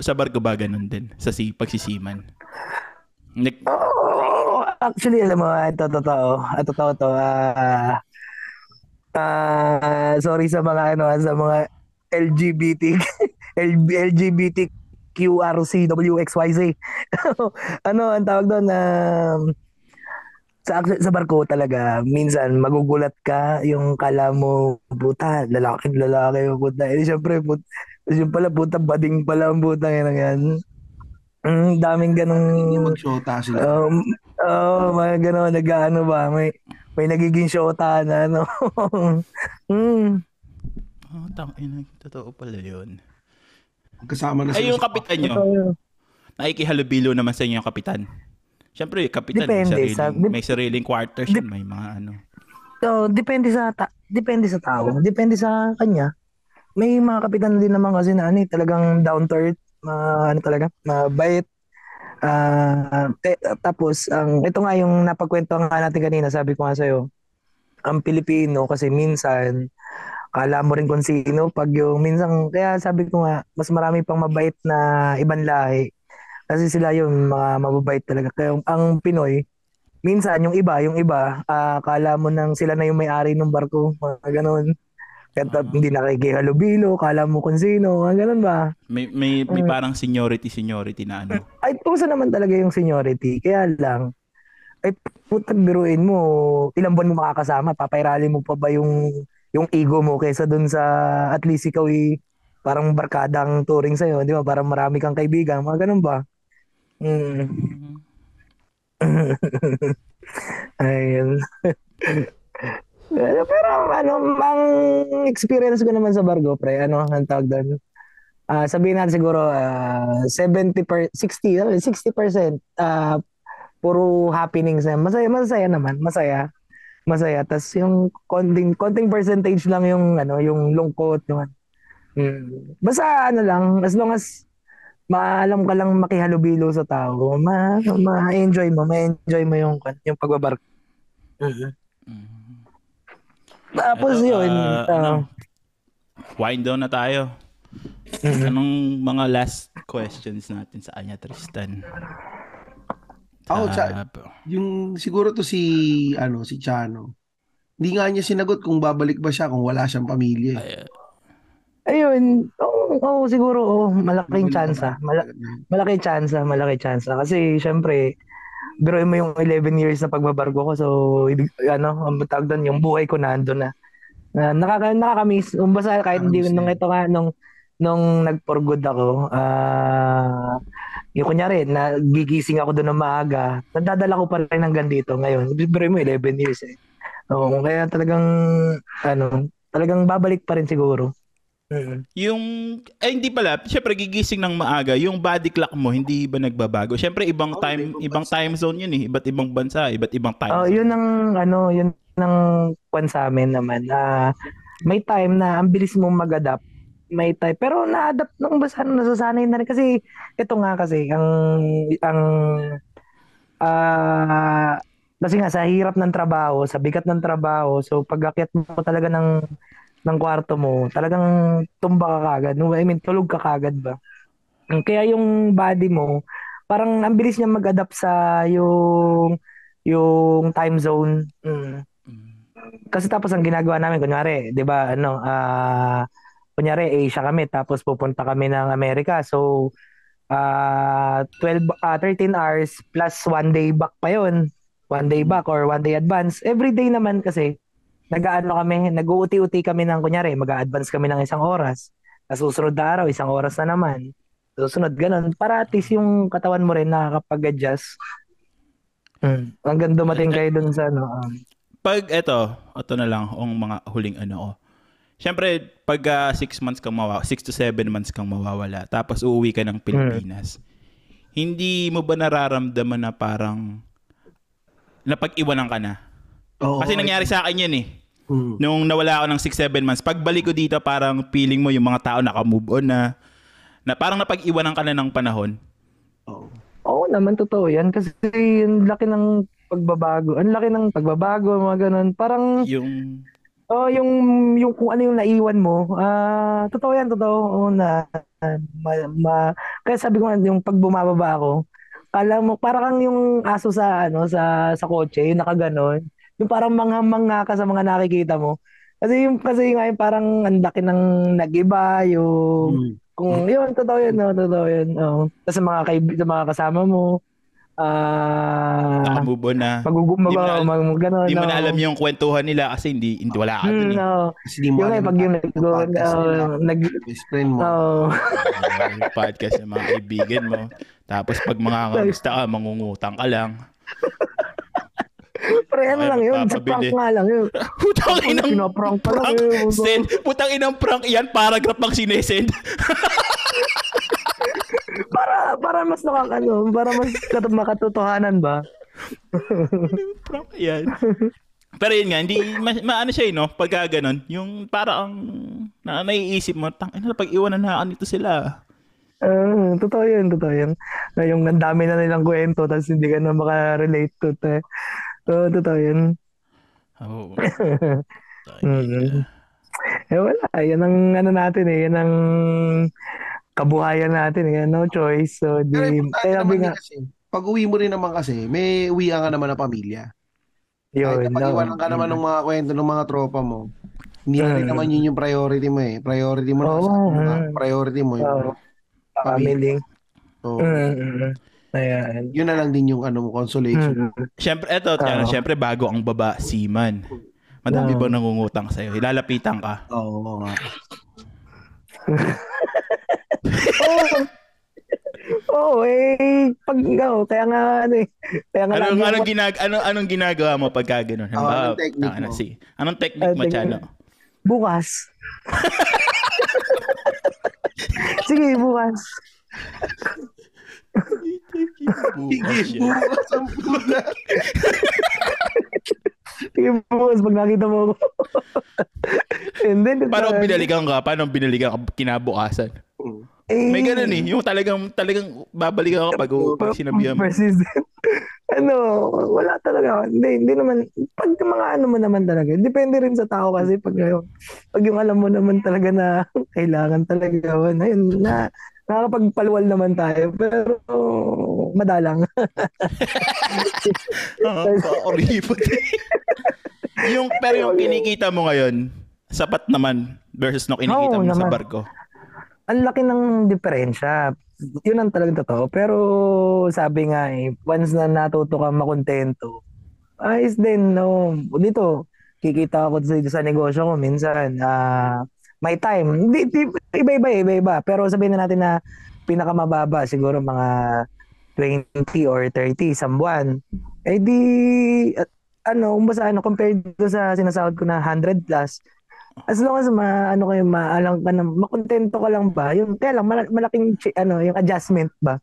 sa barko ba ganun din? Sa si, pagsisiman? Nik- Oh, actually, alam mo, ito totoo. Ah, totoo to. Ah, ah, sorry sa mga ano, sa mga LGBT L- LGBTQRCWXYZ. [LAUGHS] [LAUGHS] ano ang tawag doon na sa sa barko talaga minsan magugulat ka yung kala mo puta lalaki lalaki puta eh syempre put yung pala puta bading pala ang puta yan yan mm, daming ganong Hindi mag-shota sila. Um, oh, mga gano'n, nag-ano ba, may, may nagiging shota na, ano. [LAUGHS] mm. Oh, tang ina, totoo pala yun. Kasama na Ay, sila yung sa- kapitan nyo, nakikihalubilo naman sa inyo yung kapitan. Siyempre, yung kapitan, may Depende sariling, sa- dep- may sariling quarters yun, may mga ano. so, depende sa, ta- depende sa tao, depende sa kanya. May mga kapitan din naman kasi na ano, eh, talagang down to earth, ma- ano talaga, mabait. Ah, te- tapos, ang, ito nga yung napagkwento nga natin kanina, sabi ko nga sa'yo, ang Pilipino kasi minsan, kala mo rin kung sino pag yung minsan, kaya sabi ko nga, mas marami pang mabait na ibang lahi. Kasi sila yung mga mababait talaga. Kaya ang Pinoy, minsan yung iba, yung iba, ah, kala mo nang sila na yung may-ari ng barko, mga ganun. Kaya ta- hindi nakikihalubilo, kala mo kung sino, ganun ba? May, may, may Mm. parang seniority, seniority na ano. Ay, pusa naman talaga yung seniority. Kaya lang, ay putang biruin mo, ilang buwan mo makakasama, papairali mo pa ba yung yung ego mo kaysa dun sa at least ikaw ay parang barkadang touring sa'yo, di ba? Parang marami kang kaibigan, mga ganun ba? Mm. [LAUGHS] Ayun. [LAUGHS] Pero, pero ano, ang experience ko naman sa Bargo, pre, ano, ang tawag doon? Ah, sabihin natin siguro ah, 70 per 60, 60% ah puro happenings na. Masaya, masaya naman, masaya. masaya. Tapos yung konting, konting percentage lang yung, ano, yung lungkot. Yung, mm. Basta ano lang, as long as maalam ka lang makihalubilo sa tao, ma, ma-enjoy mo, ma-enjoy mo yung, yung pagbabarko. Mm. Tapos Eto, yun, ah, ah, ano, wind down na tayo. mm. Anong mga last questions natin sa kanya, Tristan? Ako, Ah, sa, yung siguro to si, ano, si Chano. Hindi nga niya sinagot kung babalik ba siya kung wala siyang pamilya. eh. ay, ayun, oo, oo, siguro, oo, malaking chance. ba? Mala- malaki chance, malaki chance. Kasi syempre, biruin mo yung 11 years na pagbabargo ko. So, ibig, ano, ang tawag doon, yung buhay ko nandun na. na nakaka, nakakamiss. Umbasa kahit hindi, nung din. ito nga, nung, nung nag-for good ako, ah, yung kunyari, nagigising ako doon ng maaga, nadadala ko pa rin hanggang dito ngayon. Biruin mo, 11 years eh. Oo, kaya talagang, ano, talagang babalik pa rin siguro. Mm. yung, ay hindi pala, syempre gigising ng maaga, yung body clock mo, hindi ba nagbabago? Syempre, ibang Oo, time, ibang ibang time zone yun eh. Iba't ibang bansa, iba't ibang time Oh, zone. yun ang ano, yun ang kwan sa amin naman. Ah, may time na ang bilis mong mag-adapt. May time pero na-adapt nung basta nasasanay na rin kasi ito nga kasi ang ang ah kasi nga sa hirap ng trabaho, sa bigat ng trabaho, so pag mo talaga ng ng kwarto mo, talagang tumba ka kagad. No, I mean, tulog ka kagad ba? Kaya yung body mo, parang ang bilis niya mag-adapt sa yung yung time zone. Mm. Mm. Kasi tapos ang ginagawa namin, kunyari, 'di ba, ano, ah kunyari Asia kami tapos pupunta kami ng Amerika. So ah 12 ah, 13 hours plus one day back pa 'yon. One day back or one day advance. Every day naman kasi nag-aano kami, nag-uuti-uti kami ng kunyari, mag-advance kami ng isang oras. Sa susunod na araw, isang oras na naman. Susunod, ganun. Para at least yung katawan mo rin nakakapag-adjust. Mm. Hanggang dumating kayo dun sa ano. um, Pag eto, ito na lang ang mga huling ano ko. Syempre, pag 6 months kang mawawala, 6 to 7 months kang mawawala, tapos uuwi ka ng Pilipinas, hindi mo ba nararamdaman na parang napag-iwanan ka na? Oo, Kasi nangyari sa akin yun eh. Mm. Nung nawala ako ng 6-7 months, pagbalik ko dito, parang feeling mo yung mga tao naka-move on na, na parang napag-iwanan ka na ng panahon. Oo. Oo naman, totoo yan. Kasi ang laki ng pagbabago. Ang laki ng pagbabago, mga ganun. Parang, Yung, oh, yung, yung kung ano yung naiwan mo, ah, totoo yan, totoo. Oo na, ma, ma- kaya sabi ko nga, yung pag bumababa ako, kala mo, parang kang yung aso sa, ano, sa, sa kotse, yung nakaganon. Yung parang manghamang ka sa mga nakikita mo. Kasi yung, kasi nga yung parang ang laki ng nag-iba, yung, Mm. kung yun, totoo yun, no, totoo yun. Oh. Tapos sa mga kaib- sa mga kasama mo, ah, naka-move on na. magugumba Di mo na ba, al- mag, mag, gano'n, Hindi mo no. na alam yung kwentuhan nila kasi hindi, hindi wala ka Hmm, dun eh. no. Kasi di mo Yung alam pag yung nag, nag, best friend mo. oh, Yung podcast ng mga kaibigan mo. Tapos pag mga kamusta ka, mangungutang ka lang. Pre, ano Okay, lang yun, sa prank nga lang yun. Putang inang Pinaprank pa lang prank. yun. Send. Putang inang prank yan. Paragraph ang sinesend. [LAUGHS] Para, para mas nakak, ano, para mas kat- makatotohanan ba? prank yan. Pero yun nga, hindi, ma, maano siya eh, no? Pagka ganun, yung para ang na, naiisip mo, tang ina, pag iwanan na nito sila. Ah, totoo yun, totoo yun. Na yung ang dami na nilang kwento, tapos hindi ka na makarelate to. Te. So, totoo yun. Oo. [LAUGHS] Mm. Eh wala, yan ang ano natin eh, yan ang kabuhayan natin eh, no choice. So, di, kaya sabi naman nga, kasi, pag uwi mo rin naman kasi, may uwian ka naman na pamilya. Kahit yun, na no. pag-iwanan ka naman ng mga kwento ng mga tropa mo, hindi na rin Mm. naman yun yung priority mo eh. Priority mo na Oo, sa mm. priority mo. Oo. Yung, family. so, Mm, mm, mm. Ayan. yun na lang din yung ano mo, consolation. Mm. Siyempre, eto, Oo. siyempre bago ang baba, seaman. Madami Oo. ba nangungutang sa'yo? Ilalapitan ka. Oo oo nga. Oo. [LAUGHS] Oo, eh, pag, oh, kaya nga, ano eh, kaya nga Anong, anong, ako- ginag ano, anong ginagawa mo pagka ganun? Halimbawa, anong technique ano, mo? si, anong technique Ah, mo. Chano? bukas. [LAUGHS] Sige, bukas. [LAUGHS] Yun. Bukas ang puta. Sige boss, pag nakita mo ako. And then, Paano uh, binalikan ka? Paano binalikan ka kinabukasan? eh, May ganun eh. Yung talagang, talagang babalikan ka pag, pag sinabihan mo. Persistent. ano, wala talaga. Hindi, hindi naman, pag mga ano mo naman talaga, depende rin sa tao kasi pag, pag yung alam mo naman talaga na kailangan talaga, ayun, na, nakakapagpalwal naman tayo, pero madalang. [LAUGHS] Oo, yung, pero yung kinikita mo ngayon, sapat naman versus no kinikita Oo mo sa naman. barko. Ang laki ng diferensya. Yun ang talagang totoo. Pero sabi nga eh, once na natuto kang makontento, ayos din, no. Dito, kikita ako sa, sa negosyo ko minsan, ah, may time. Di, di, iba-iba, iba-iba. Pero sabihin na natin na pinakamababa, siguro mga 20 or 30 isang buwan. Eh di, at, ano, umbasa ano, compared to sa sinasahod ko na 100 plus, as long as ma ano kayo maalang ka na makontento ka lang ba yung kaya lang mala- malaking ano yung adjustment ba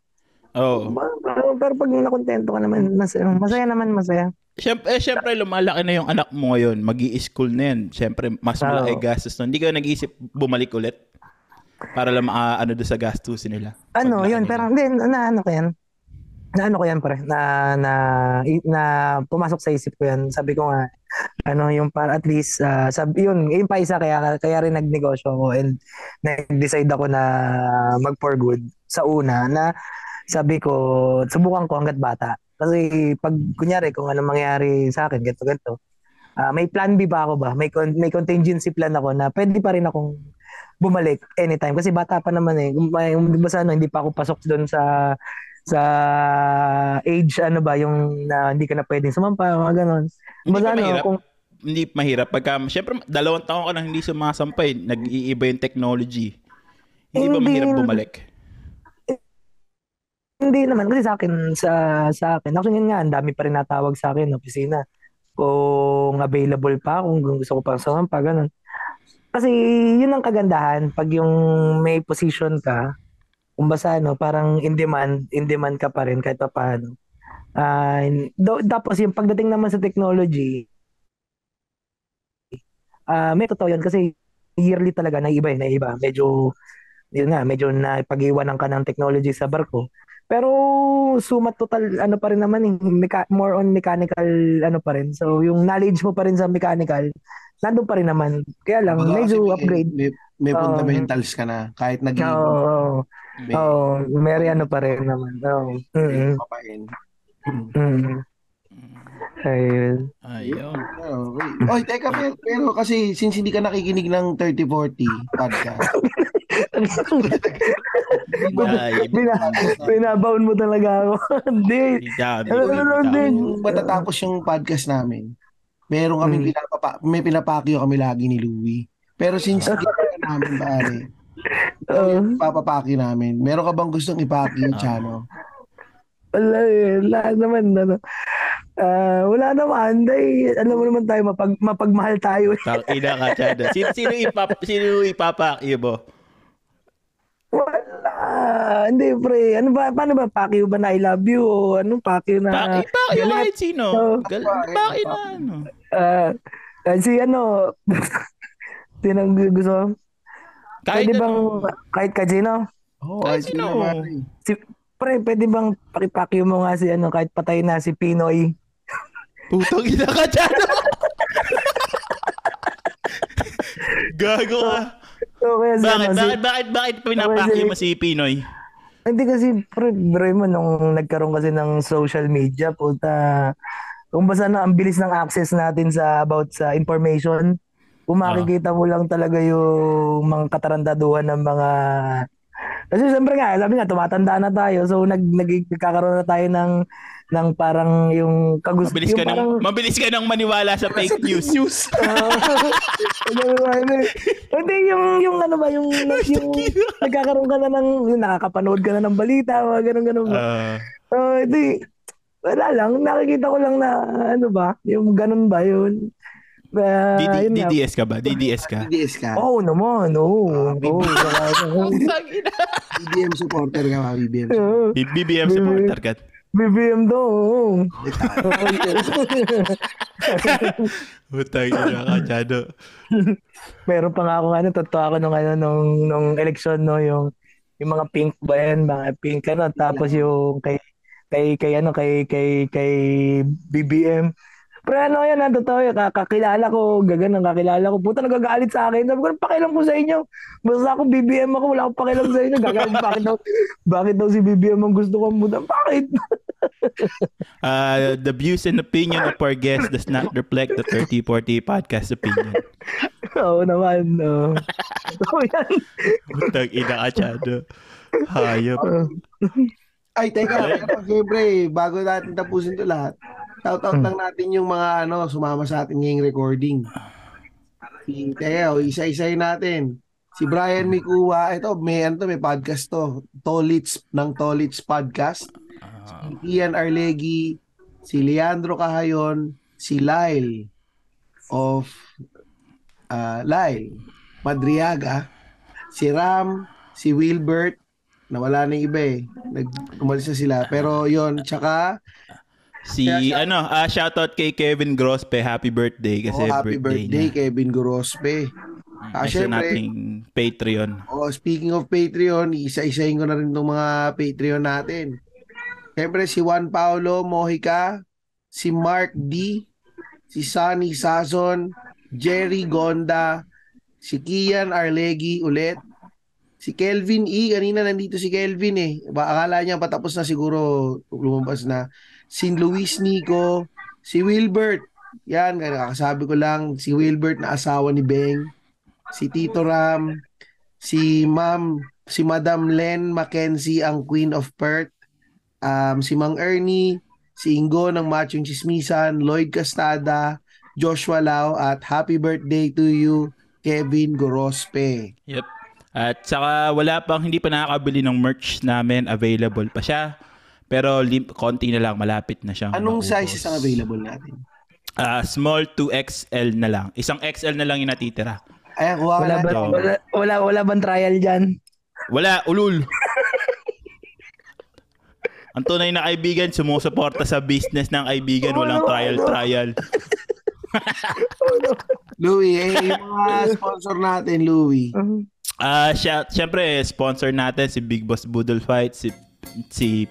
Oo. Ba- pero, pero pag nakontento ka naman masaya, masaya naman masaya Siyempre, eh, siyempre, lumalaki na yung anak mo ngayon. mag school na yan. Siyempre, mas Oo. malaki gastos nun. Hindi ka nag-iisip bumalik ulit para lang maka, ano doon sa gastusin nila. ano yun nila. pero hindi na ano ko yan na ano ko yan pare na na na pumasok sa isip ko yan sabi ko nga ano yung para at least ah, sabi yun yung pa isa kaya kaya rin nagnegosyo ako and nag-decide ako na mag for good sa una na sabi ko subukan ko hangga't bata kasi pag kunyari kung ano mangyari sa akin ganito ganito ah, may plan B ba ako ba may con- may contingency plan ako na pwede pa rin akong bumalik anytime kasi bata pa naman eh may di ba sa ano hindi pa ako pasok doon sa sa age ano ba yung na hindi ka na pwedeng sumampa mga Hindi Basta ba ano, mahirap? kung Hindi mahirap. Pagka, siyempre, dalawang taon ka nang hindi sumasampay. Nag-iiba yung technology. Hindi ba Hindi. mahirap bumalik? Hindi naman kasi sa akin sa sa akin. Actually yun nga ang dami pa rin natawag sa akin opisina. Kung available pa kung gusto ko pang sumampa ganun. Kasi yun ang kagandahan. Pag yung may position ka kung basta ano parang in demand in demand ka pa rin kahit pa paano Ah, do, tapos yung pagdating naman sa technology ah may totoo yun. Kasi yearly talaga naiiba eh, naiiba medyo yun nga medyo na pag-iwanan ka ng technology sa barko pero sumat total ano pa rin naman eh, mecha- more on mechanical ano pa rin. So yung knowledge mo pa rin sa mechanical, nandun pa rin naman. Kaya lang Baga medyo may- upgrade. May, may fundamentals ka na. Kahit nag Oo, oo, may, oo, may ano pa rin naman. Oo. may Mm. papain. Mm. Ayun. Ayun. Okay. Oy, teka, pero, pero kasi since hindi ka nakikinig ng 3040 podcast, [LAUGHS] Bina, binabaon mo talaga ako. Hindi. Ano, ano, ano, matatapos yung podcast namin, meron kami Mm. pinapapa, may pinapakyo kami lagi ni Louie. Pero since hindi ka namin pare, [LAUGHS] Oo. papapaki namin. Meron ka bang gustong ipaki, Ah. Chano? Wala eh. Wala naman. Ano. Ah, wala naman. Dahil, alam mo naman tayo, mapag, mapagmahal tayo. eh. Tangina ka, Chad. Sino, sino, ipap, sino ipapakyo mo? Wala. Hindi, pre. Ano ba? Paano ba? Pakyo ba na I love you? O anong pakyo na? Paki, pakyo galit? kahit sino. Gal, pakyo na ano. Ah, si ano? [LAUGHS] Sino ang gusto? mo? Kahit Pwede bang, ano. kahit kajino? Oo, Kahit sino. pare? Si, pre, pwede bang pakipakyo mo nga si ano, kahit patay na si Pinoy? [LAUGHS] Putang ina ka, Chad. [LAUGHS] Gago ka. Si, Bakit, ano, si, bakit, bakit, bakit pinapakyo mo si Pinoy? Hindi kasi, pre, bro mo, nung nagkaroon kasi ng social media, puta, kung basta na ang bilis ng access natin sa about sa information, kung Ah. makikita mo lang talaga yung mga katarantaduhan ng mga kasi siyempre nga, sabi nga, tumatanda na tayo. So, nag, nagkakaroon na tayo ng, ng parang yung kagusto. Mabilis yung ka parang, nang, mabilis ka nang maniwala sa fake [LAUGHS] news. News. [LAUGHS] [LAUGHS] Hindi, yung, yung ano ba, yung, yung, nagkakaroon ka na ng, yung nakakapanood ka na ng balita, mga ganun-ganun. ba. Ah, So, hindi, wala lang, nakikita ko lang na, ano ba, yung ganun ba, yun. Uh, DD. DDS ka ba? DDS ka? DDS ka. Oo naman, oo. Putang ina. BBM supporter ka ba? BBM supporter ka. BBM daw. oo. [LAUGHS] Utang ina ka, Chano. Meron pa nga ako ano, totoo ako nung ano nung nung election no, yung yung mga pink ba yan, mga pink ano, tapos yung kay kay kay ano kay kay kay BBM. Pero ano yan, ano, totoo yan, kakilala ko, gaganang kakilala ko, puta nagagalit sa akin. Sabi ko, "Ano pakialam ko sa inyo. Basta ako BBM ako, wala akong pakialam sa inyo. Gagalit, bakit daw, bakit daw si BBM ang gusto ko muda? Bakit? Uh, [LAUGHS] the views and opinion of our guest does not reflect the 3040 podcast opinion. Oo naman. oo. Totoo [LAUGHS] yan. Utang ina ka. Hayop. Ay, teka, siyempre, bago natin tapusin to lahat, shout-out lang natin yung mga ano, sumama sa atin ngayong recording. Si, kaya, o, isa-isayin natin. Si Brian Mikuwa, ito, may, ano to, may podcast to. Tolits, ng Tolits Podcast. Si Ian Arlegi, si Leandro Cahayon, si Lyle of uh, Lyle Madriaga, si Ram, si Wilbert, nawala na yung iba eh. Nag umalis na sila. Pero yon tsaka Si, ano, ah shoutout kay Kevin Grospe. Happy birthday kasi oh, happy birthday, niya. Kevin Gorospe. Ah, Isa syempre, nating Patreon. oh, speaking of Patreon, isa-isahin ko na rin itong mga Patreon natin. Siyempre si Juan Paulo Mojica, si Mark D, si Sunny Sazon, Jerry Gonda, si Kian Arlegi ulit, si Kelvin E, kanina nandito si Kelvin eh. Ba, akala niya patapos na siguro lumabas na. Si Luis Nico, si Wilbert, yan, kakasabi ko lang, si Wilbert na asawa ni Beng, si Tito Ram, si Ma'am, si Madam Len Mackenzie, ang Queen of Perth, um, si Mang Ernie, si Ingo ng Machong Chismisan, Lloyd Castada, Joshua Lau, at happy birthday to you, Kevin Gorospe. Yep. At saka wala pang hindi pa nakakabili ng merch namin. Available pa siya. Pero lim- konti na lang. Malapit na siyang Anong maubos. sizes ang available natin? Ah, small to XL na lang. Isang XL na lang yung natitira. Ayan, kuha Wala ba, wala, wala, wala bang trial dyan? Wala, ulul. Ang tunay na kaibigan, sumusuporta sa business ng kaibigan. Walang trial-trial. [LAUGHS] Louie, eh, yung mga sponsor natin, Louie. Ah, siya, syempre sponsor natin si Big Boss Boodle Fight, si si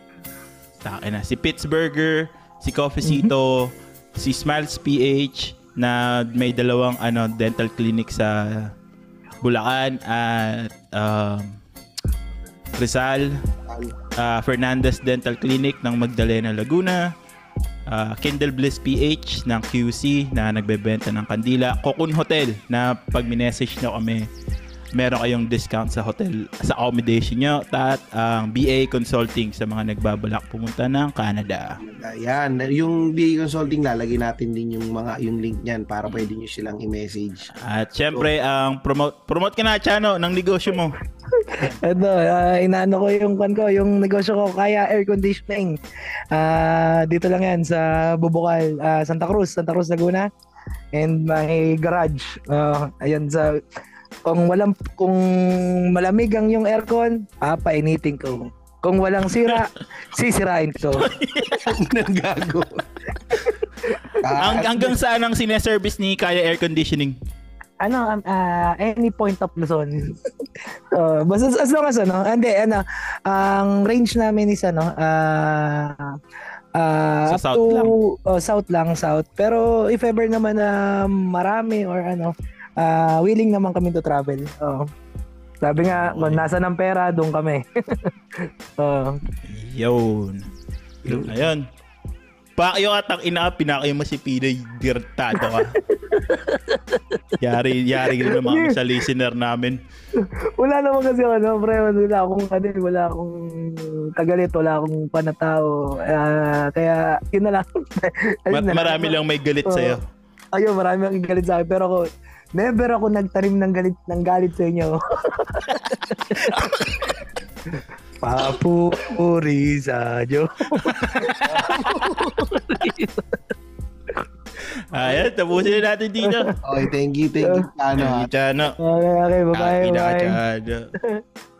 na, si Pittsburgher, si Coffeecito, si Smiles PH na may dalawang ano dental clinic sa Bulacan at um, Rizal, ah, Fernandez Dental Clinic ng Magdalena Laguna, ah, Kindle Bliss PH ng QC na nagbebenta ng kandila, Cocoon Hotel na pag minessage nyo kami meron kayong discount sa hotel sa accommodation nyo at ang BA Consulting sa mga nagbabalak pumunta ng Canada. Ayan, yung BA Consulting, lalagay natin din yung mga yung link niyan para pwede nyo silang i-message. At syempre, ang promote promote ka na Chano ng negosyo mo. [LAUGHS] Ito, ah, inaano ko yung kan ko, yung negosyo ko kaya air conditioning. Ah, dito lang yan sa Bubukal, ah, Santa Cruz, Santa Cruz Laguna. And my garage. Ah, ayan sa kung walang kung malamig ang yung aircon, papainitin ko. Kung walang sira, [LAUGHS] sisirain ko. Nang gago. [LAUGHS] Ang, Ah, hanggang saan ang sineservice ni Kaya Air Conditioning? ano, um, ah, any point of Luzon. uh, [LAUGHS] basta as long as ano, hindi, ano, ang range namin is ano, ah, ah, Sa up south to- lang. oh, south lang, south. Pero if ever naman na marami or ano, ah, willing naman kami to travel. Oh. Sabi nga, Okay. kung nasa ng pera, doon kami. [LAUGHS] oh. Yun. Ayun. Pakyo at ang ina, pinakayo mo si Pinoy, dirtado ka. [LAUGHS] yari, yari rin naman sa listener namin. Wala naman kasi ano, pre, wala akong ano, eh, wala akong tagalit, wala akong panatao. Ah, kaya yun na lang. [LAUGHS] Ayun Ma- na lang. marami lang may galit sa'yo. Ayun, marami akong galit sa akin. Pero ako, never ako nagtanim ng galit, ng galit sa inyo. [LAUGHS] Papuri sa Diyo. [LAUGHS] Ayan, tapusin na natin dito. Okay, thank you, thank you. Ano, Chano. Okay, okay, bye-bye. Bye. Chano. [LAUGHS]